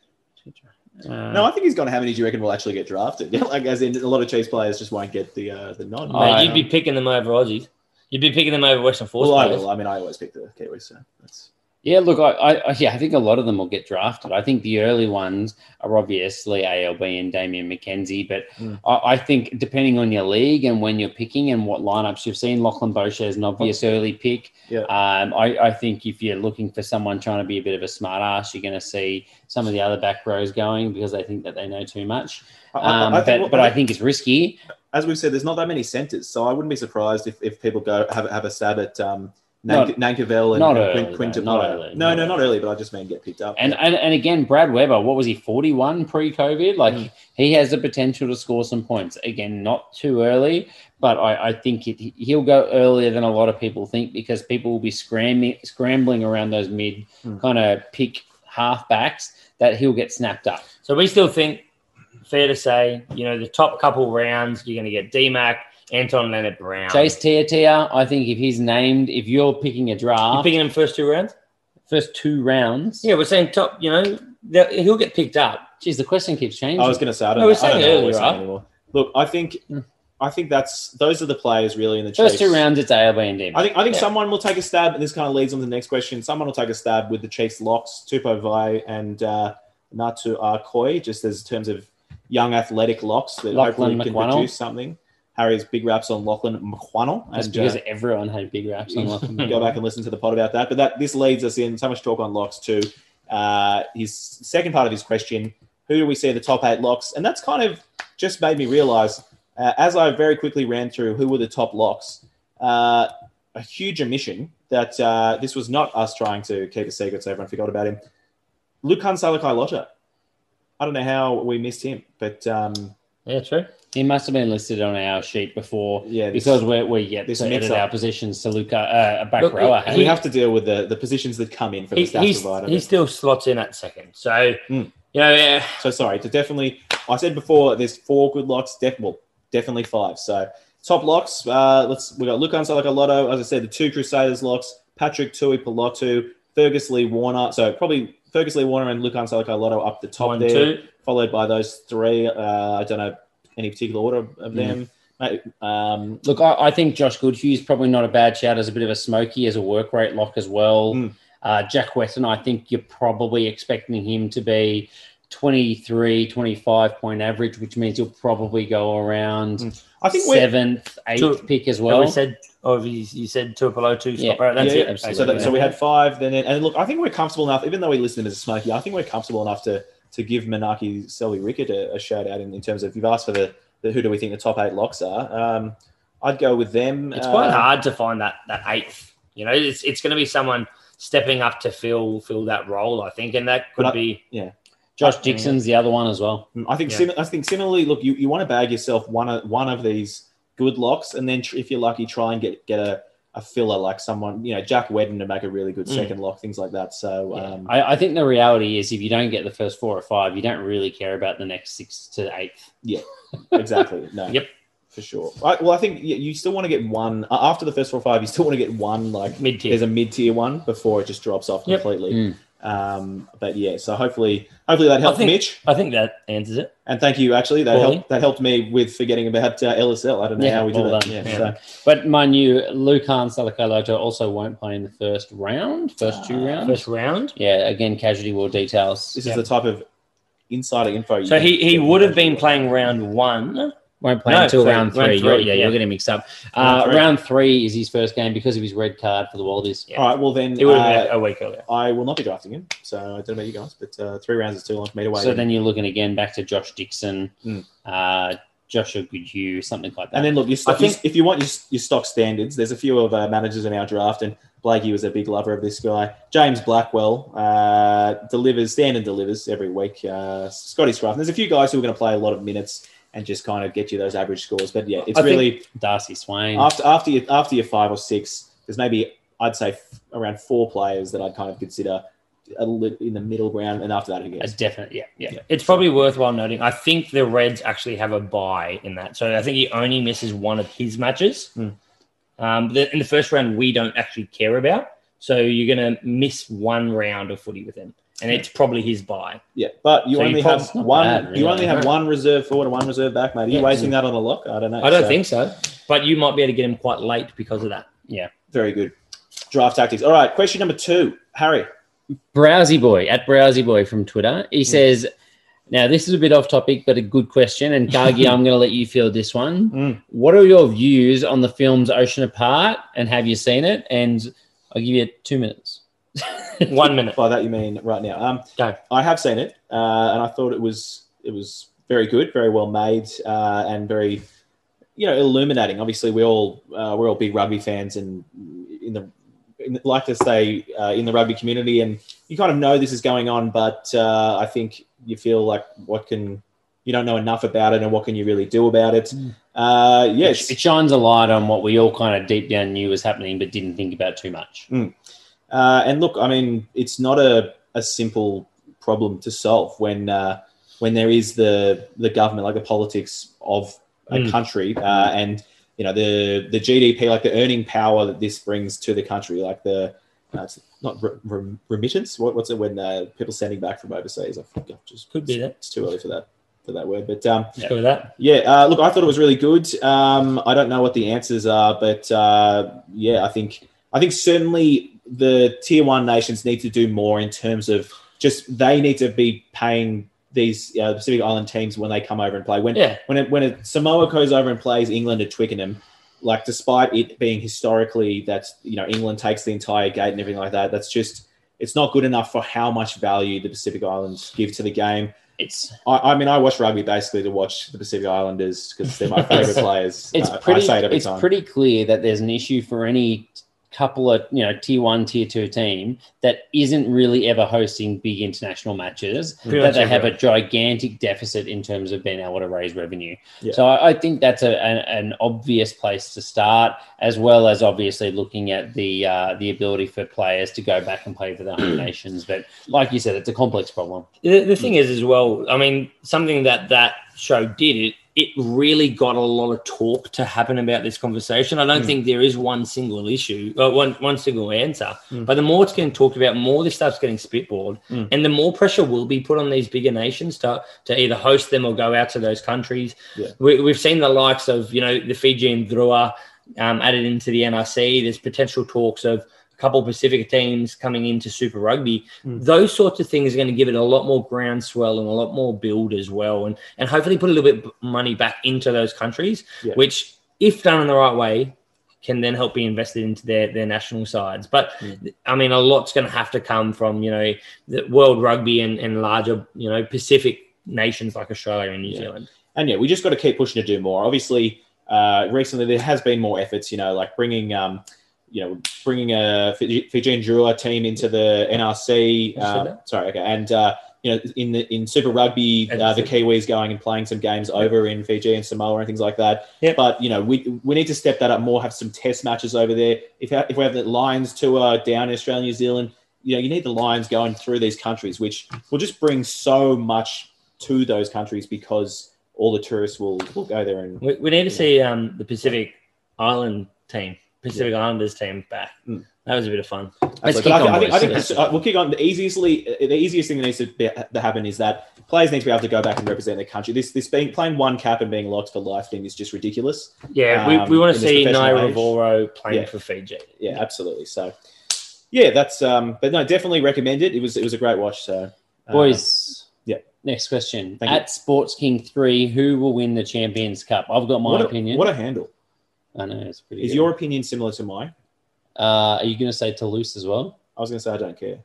Uh, No, I think he's gone. How many do you reckon will actually get drafted? <laughs> like, as in, a lot of Chiefs players just won't get the uh, the nod. Mate, I you'd be picking them over Aussies. You'd be picking them over Western Force well, I will. I mean, I always pick the Kiwis. So that's yeah, look, I, I, I- yeah, I think a lot of them will get drafted. I think the early ones are obviously ALB and Damian McKenzie, but Mm. I, I think depending on your league and when you're picking and what lineups you've seen, Lachlan Boshier is an obvious early pick. Yeah. Um, I, I think if you're looking for someone trying to be a bit of a smart ass, you're going to see some of the other back rows going because they think that they know too much. I- I- Um, I think- but, but I think it's risky. as we've said, there's not that many centres, so I wouldn't be surprised if, if people go have, have a stab at um, Nank- Nankivell and, not and early, Quin- Quinton. though, not early, no, no, not early, but I just mean get picked up. And, Yeah. and and again, Brad Weber, what was he, 41 pre COVID? Like Mm. he has the potential to score some points. Again, not too early, but I, I think it, he'll go earlier than a lot of people think because people will be scrambling, scrambling around those mid Mm. kind of pick halfbacks that he'll get snapped up. So we still think, fair to say, you know, the top couple rounds, you're going to get DMAC, Anton Lienert-Brown. Chase Tiatia, I think if he's named, if you're picking a draft. You're picking him first two rounds? first two rounds, Yeah, we're saying top, you know, he'll get picked up. geez, the question keeps changing. I was going to say, I don't, No, we know, were I don't saying know what earlier, we're saying right? anymore. Look, I think, Mm. I think that's those are the players really in the first Chiefs. two rounds, it's ALB and D. I think I think Yeah. someone will take a stab, and this kind of leads on to the next question. Someone will take a stab with the Chiefs locks, Tupou Vaa'i and uh, Natu Arkoi, just as terms of young athletic locks that Lachlan hopefully can McWannell. produce something. Harry's big raps on Lachlan McWannell. Just and, because uh, everyone had big raps on Lachlan. <laughs> go back and listen to the pod about that. But that this leads us in so much talk on locks too. Uh, his second part of his question: Who do we see the top eight locks? And that's kind of just made me realize, uh, as I very quickly ran through who were the top locks, uh, a huge omission that uh, this was not us trying to keep a secret so everyone forgot about him. Lukhan Salakaia-Loto. I don't know how we missed him, but um, Yeah, true. He must have been listed on our sheet before yeah, this- because we're, we get this to edit mix-up. our positions to Luca, uh, a back Look, rower. he- we have to deal with the, the positions that come in from He, the stats he's, provider. he still slots in at second. So, Mm. you know, yeah, So sorry to definitely. I said before there's four good locks. Def, well, definitely five. So top locks. Uh, let's we got Lukhan Salakaia-Loto. As I said, the two Crusaders locks. Patrick Tuipulotu, Fergus Lee Warner. So probably Fergus Lee Warner and Lukhan Salakaia-Loto up the top one, there, two. followed by those three. Uh, I don't know any particular order of them. Mate, Um, Look, I, I think Josh Goodhue's probably not a bad shout as a bit of a smoky, as a work rate lock as well. Mm. Uh, Jack Whetton, I think you're probably expecting him to be 23, 25 point average, which means he'll probably go around Mm. I think seventh, eighth Two- pick as well. we said, oh, you, you said two below two. Yeah. Right, that's yeah, it. absolutely. So, that, so we had five. Then and look, I think we're comfortable enough. Even though we listed him as a smoky, I think we're comfortable enough to to give Manaaki Selby Rickit a, a shout out in, in terms of you've asked for the, the who do we think the top eight locks are. Um, I'd go with them. It's quite Uh, hard to find that that eighth. You know, it's it's going to be someone stepping up to fill fill that role. I think, and that could I- be yeah. Josh Dixon's the other one as well. I think Yeah. sim- I think similarly. Look, you, you want to bag yourself one of one of these good locks, and then tr- if you're lucky, try and get get a, a filler like someone you know Jack Whetton to make a really good Mm. second lock, things like that. So Yeah. um, I, I think the reality is if you don't get the first four or five, you don't really care about the next six to eighth. Yeah, <laughs> exactly. No. Yep. For sure. I, well, I think you, still want to get one after the first four or five. You still want to get one like mid tier. there's a mid tier one before it just drops off Yep. completely. Mm. Um, but yeah, so hopefully, hopefully that helped think- Mitch, I think that answers it. and thank you. Actually, that Paulie. helped. That helped me with forgetting about uh, LSL. I don't know Yeah, how we did well that. done. Yeah, Yeah. So, But mind you, Lukhan Salakaia-Loto also won't play in the first round, first two Uh, rounds. First round. Yeah, again, casualty war details. this is the type of insider info. You So he, he would have been playing round one. Won't play No, until sorry, round round three. three, You're- yeah, yeah. you're getting mixed up. Round Uh, three. round three is his first game because of his red card for the Waldies. Yeah. All right. Well, then He would uh, have been a week earlier. I will not be drafting him. So I don't know about you guys, but uh, three rounds is too long for me to wait. So then you're looking again back to Josh Dixon, Mm. uh, Joshua Goodhue, something like that. And then look, your I stock, think- if you want your, your stock standards, there's a few of uh, managers in our draft, and Blakey was a big lover of this guy. James Blackwell uh, delivers, standard delivers every week. Uh, Scotty Scruff. And there's a few guys who are going to play a lot of minutes and just kind of get you those average scores. But yeah, it's I really Darcy Swain. after after your after your five or six, there's maybe I'd say f- around four players that I'd kind of consider a li- in the middle ground, and after that, who a cares? definite, yeah, yeah. It's probably worthwhile noting. I think the Reds actually have a buy in that, so I think he only misses one of his matches. Hmm. Um, the, in the first round, we don't actually care about, so you're going to miss one round of footy with him, and it's probably his buy. Yeah, but you So only have one. bad, You only have No. one reserve forward and one reserve back, mate. Are you Yeah. wasting that on a lock? I don't know. I don't So- think so, but you might be able to get him quite late because of that. Yeah. Very good. Draft tactics. All right. Question number two, Harry. Browsy Boy at Browsy Boy from Twitter. He says, "Now this is a bit off topic, but a good question." And Cargie, I'm going to let you field this one. <laughs> Mm. What are your views on the film's Ocean Apart, and have you seen it? And I'll give you two minutes. <laughs> One minute. By that you mean right now? Um, Go. I have seen it, uh, and I thought it was it was very good, very well made, uh, and very you know illuminating. Obviously, we all uh, we're all big rugby fans, and in the in, like to stay uh, in the rugby community, and you kind of know this is going on, but uh, I think you feel like what can you don't know enough about it, and what can you really do about it? Uh, yes, It shines a light on what we all kind of deep down knew was happening, but didn't think about too much. Uh, and look, I mean, it's not a, a simple problem to solve when uh, when there is the the government, like the politics of a Mm. country, uh, and you know the the GDP, like the earning power that this brings to the country, like the uh, it's not re- remittance. What, what's it when uh, people sending back from overseas? I think I've just Could be that. It's too early for that for that word, but um, that. yeah, uh, look, I thought it was really good. Um, I don't know what the answers are, but uh, yeah, I think I think certainly the tier one nations need to do more in terms of just they need to be paying these uh, Pacific Island teams when they come over and play. When Yeah. when it, when it, Samoa goes over and plays England at Twickenham, like despite it being historically that you know England takes the entire gate and everything like that, that's just it's not good enough for how much value the Pacific Islands give to the game. It's I, I mean, I watch rugby basically to watch the Pacific Islanders because they're my <laughs> favorite players. it's Uh, pretty I say it every it's time. pretty clear that there's an issue for any couple of you know tier one tier two team that isn't really ever hosting big international matches Pretty that they have a gigantic deficit in terms of being able to raise revenue Yeah. so I, I think that's a, an, an obvious place to start as well as obviously looking at the uh, the ability for players to go back and play for their home <clears throat> nations but like you said it's a complex problem The, the thing is, as well, I mean, something that that show did it. It really got a lot of talk to happen about this conversation. I don't Mm. think there is one single issue, uh, one one single answer. Mm. But the more it's getting talked about, more this stuff's getting spitballed, Mm. and the more pressure will be put on these bigger nations to to either host them or go out to those countries. Yeah. We, we've seen the likes of you know the Fiji and Drua um, added into the NRC. There's potential talks of couple Pacific teams coming into Super Rugby Mm. those sorts of things are going to give it a lot more groundswell and a lot more build as well and and hopefully put a little bit of money back into those countries Yeah. which if done in the right way can then help be invested into their their national sides but Mm. i mean a lot's going to have to come from you know the world rugby and, and larger you know pacific nations like australia and new Yeah. zealand and yeah, we just got to keep pushing to do more. Obviously, uh, recently there has been more efforts. You know, like bringing, um, you know, bringing a Fiji Fijian Drua team into the NRC. Um, sorry, okay, and uh, you know, in the in Super Rugby, uh, the Kiwis going and playing some games over in Fiji and Samoa and things like that. Yep. But you know, we we need to step that up more. Have some test matches over there. If if we have the Lions tour down in Australia, New Zealand, you know, you need the Lions going through these countries, which will just bring so much to those countries because all the tourists will will go there and we, we need to see um, the pacific island team pacific islanders team back Mm. that was a bit of fun Let's kick I, think- on, I think, I think this- uh, we'll kick on. The easiestly, the easiest thing that needs to, be, to happen is that players need to be able to go back and represent their country. This this being playing one cap and being locked for life thing is just ridiculous. yeah we, Um, we want to see professional naira. Voro playing Yeah. for fiji Yeah, absolutely. So, yeah, that's um, but no, definitely recommend it. It was it was a great watch. So, uh, Boys. yeah. Next question. Thank you. At Sports King 3, who will win the Champions Cup? I've got my what a, opinion. What a handle! I know, it's pretty Is good. your opinion similar to mine? Uh, are you going to say Toulouse as well? I was going to say I don't care.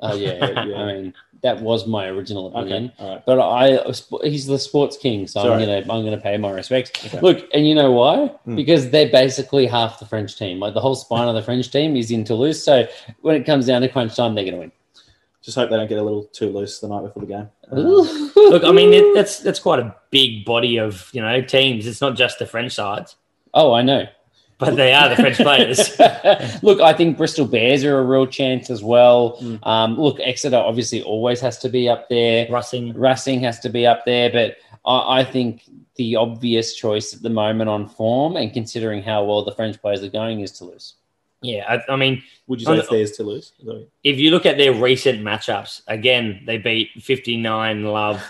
Oh, yeah. Yeah. <laughs> I mean, that was my original opinion. Okay, all right. But I, he's the sports king, so I'm gonna, I'm gonna pay my respects. Okay. Look, and you know why? Hmm. Because they're basically half the French team. Like the whole spine of the French team is in Toulouse. So when it comes down to crunch time, they're gonna win. Just hope they don't get a little too loose the night before the game. Look, I mean, it, that's that's quite a big body of you know teams. It's not just the French sides, oh, I know. but they are the French <laughs> players. look, I think Bristol Bears are a real chance as well. Mm. Um, look, Exeter obviously always has to be up there. Russing, Racing has to be up there, but I, I think the obvious choice at the moment on form and considering how well the French players are going is Toulouse. yeah. I, I mean, Would you say On it's the- theirs to lose? If you look at their recent matchups, again, they beat 59 Love,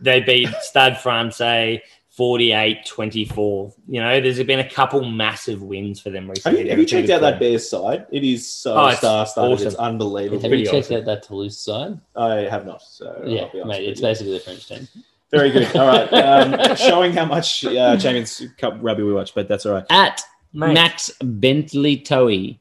they beat Stade Francais, 48 24. You know, there's been a couple massive wins for them Have recently. you, have you checked out that pretty Bears side? It is so Oh, it's star studded. awesome. It's unbelievable. Have you checked awesome. out that Toulouse side? I have not. So yeah, I'll be mate, it's you. basically the French team. very good. All right, <laughs> um, showing how much uh, Champions Cup rugby we watch, but that's all right. At Mate. Max Bentley Toey,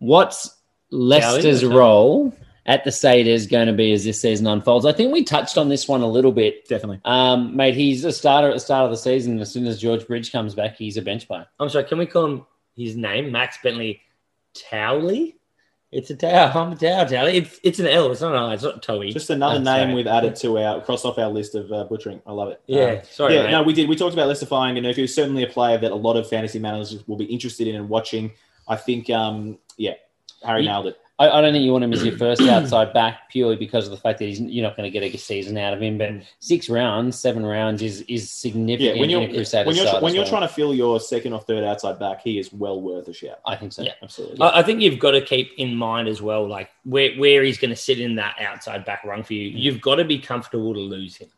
what's Leicester's Towie? role at the Satyrs going to be as this season unfolds? I think we touched on this one a little bit. Definitely. Um, mate, he's a starter at the start of the season. As soon as George Bridge comes back, he's a bench player. I'm sorry, can we call him his name? Max Bentley Towley? It's a Tow. I'm a Tow Towley. It's it's an L. It's not an I. It's not Towie. Just another That's name right. we've added to our cross off our list of uh, butchering. I love it. yeah, Um, sorry. yeah, mate. no, we did. We talked about Leicester Fainganuku. Certainly a player that a lot of fantasy managers will be interested in and watching. I think, um, yeah, Harry Ye- nailed it. I, I don't think you want him as your first outside back purely because of the fact that he's, you're not going to get a season out of him. But six rounds, seven rounds is is significant Yeah, when you're Crusaders when you're side when you're well. trying to fill your second or third outside back, he is well worth a shout. I think so. Yeah. Absolutely. I I think you've got to keep in mind as well, like where, where he's going to sit in that outside back run for you. You've got to be comfortable to lose him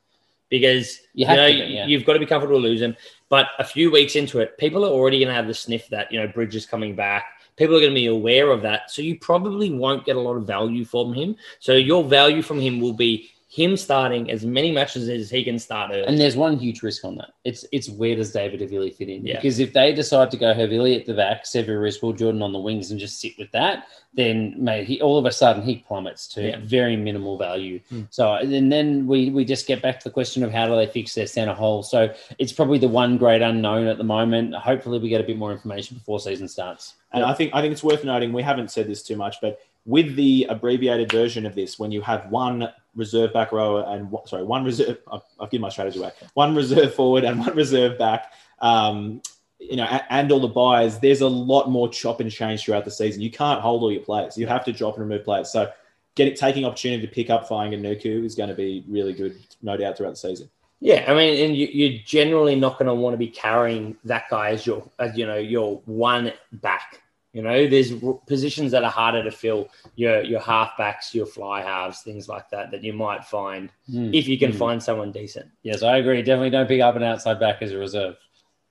because You you, know be, yeah. you've got to be comfortable to lose him. But a few weeks into it, people are already going to have the sniff that you know Bridge is coming back. People are going to be aware of that, so you probably won't get a lot of value from him. So your value from him will be him starting as many matches as he can start early. And there's one huge risk on that. It's it's where does David Havili fit in? Yeah. Because if they decide to go Havili at the back, Sevu Reece, Will Jordan on the wings, and just sit with that, then mate, he all of a sudden he plummets to Yeah. very minimal value. Hmm. So and then we we just get back to the question of how do they fix their centre hole. So it's probably the one great unknown at the moment. Hopefully we get a bit more information before season starts. And I think I think it's worth noting we haven't said this too much, but with the abbreviated version of this, when you have one reserve back rower and sorry, one reserve, I've, I've given my strategy away, one reserve forward and <laughs> one reserve back, um, you know, a- and all the buys, there's a lot more chop and change throughout the season. You can't hold all your players. You have to drop and remove players. So, getting taking opportunity to pick up Fainganuku is going to be really good, no doubt, throughout the season. Yeah, I mean, and you, you're generally not going to want to be carrying that guy as your, as you know, your one back. You know, there's positions that are harder to fill. Your your halfbacks, your fly halves, things like that that you might find Hmm. if you can Hmm. find someone decent. Yes, I agree. Definitely don't pick up an outside back as a reserve.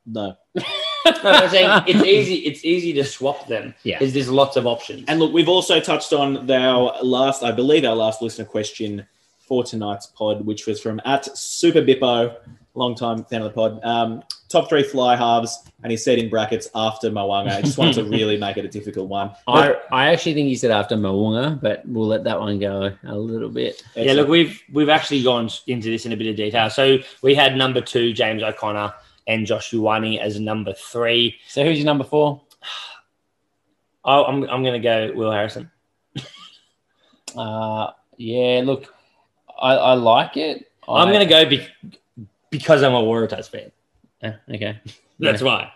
No. <laughs> No, I'm saying it's easy. It's easy to swap them. Yeah. because there's lots of options. And look, we've also touched on our last, I believe, our last listener question for tonight's pod, which was from at Super Bippo, long time fan of the pod. Um, top three fly halves, and he said in brackets after Mo'unga. I just wanted to <laughs> really make it a difficult one. I, I actually think he said after Moonga, but we'll let that one go a little bit. yeah, look, we've we've actually gone into this in a bit of detail. So we had number two, James O'Connor, and Josh Ioane as number three. So who's your number four? <sighs> Oh, I'm I'm going to go Will Harrison. <laughs> Uh, yeah, look, I, I like it. I'm going to go be- because I'm a Waratahs fan. To. okay. <laughs> That's why.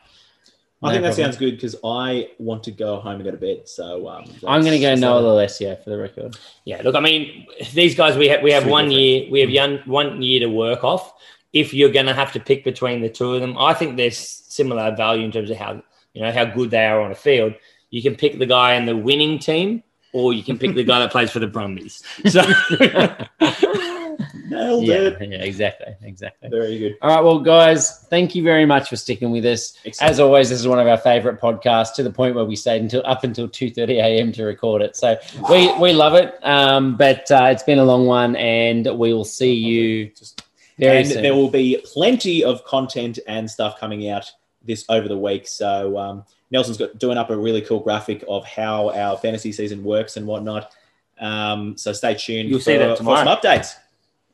I No think that problem. sounds good because I want to go home and go to bed. So um, I'm going to go that's- Noah Lolesio for the record. Yeah, look, I mean, these guys we have we have Super one fit. year we have young, one year to work off. If you're going to have to pick between the two of them, I think there's similar value in terms of how you know how good they are on a field. You can pick the guy in the winning team, or you can pick the guy that plays for the Brumbies. So <laughs> <laughs> Nailed Yeah, it. yeah, exactly, exactly. Very good. All right, well, guys, thank you very much for sticking with us. Excellent. As always, this is one of our favorite podcasts to the point where we stayed until up until two thirty a.m. to record it. So we we love it, um, but uh, it's been a long one, and we will see you Just very and soon. there will be plenty of content and stuff coming out this over the week. So um, Nelson's got doing up a really cool graphic of how our fantasy season works and whatnot. Um, so stay tuned You'll for, see that for tomorrow. some updates.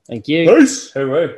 Thank you. Peace. hooroo.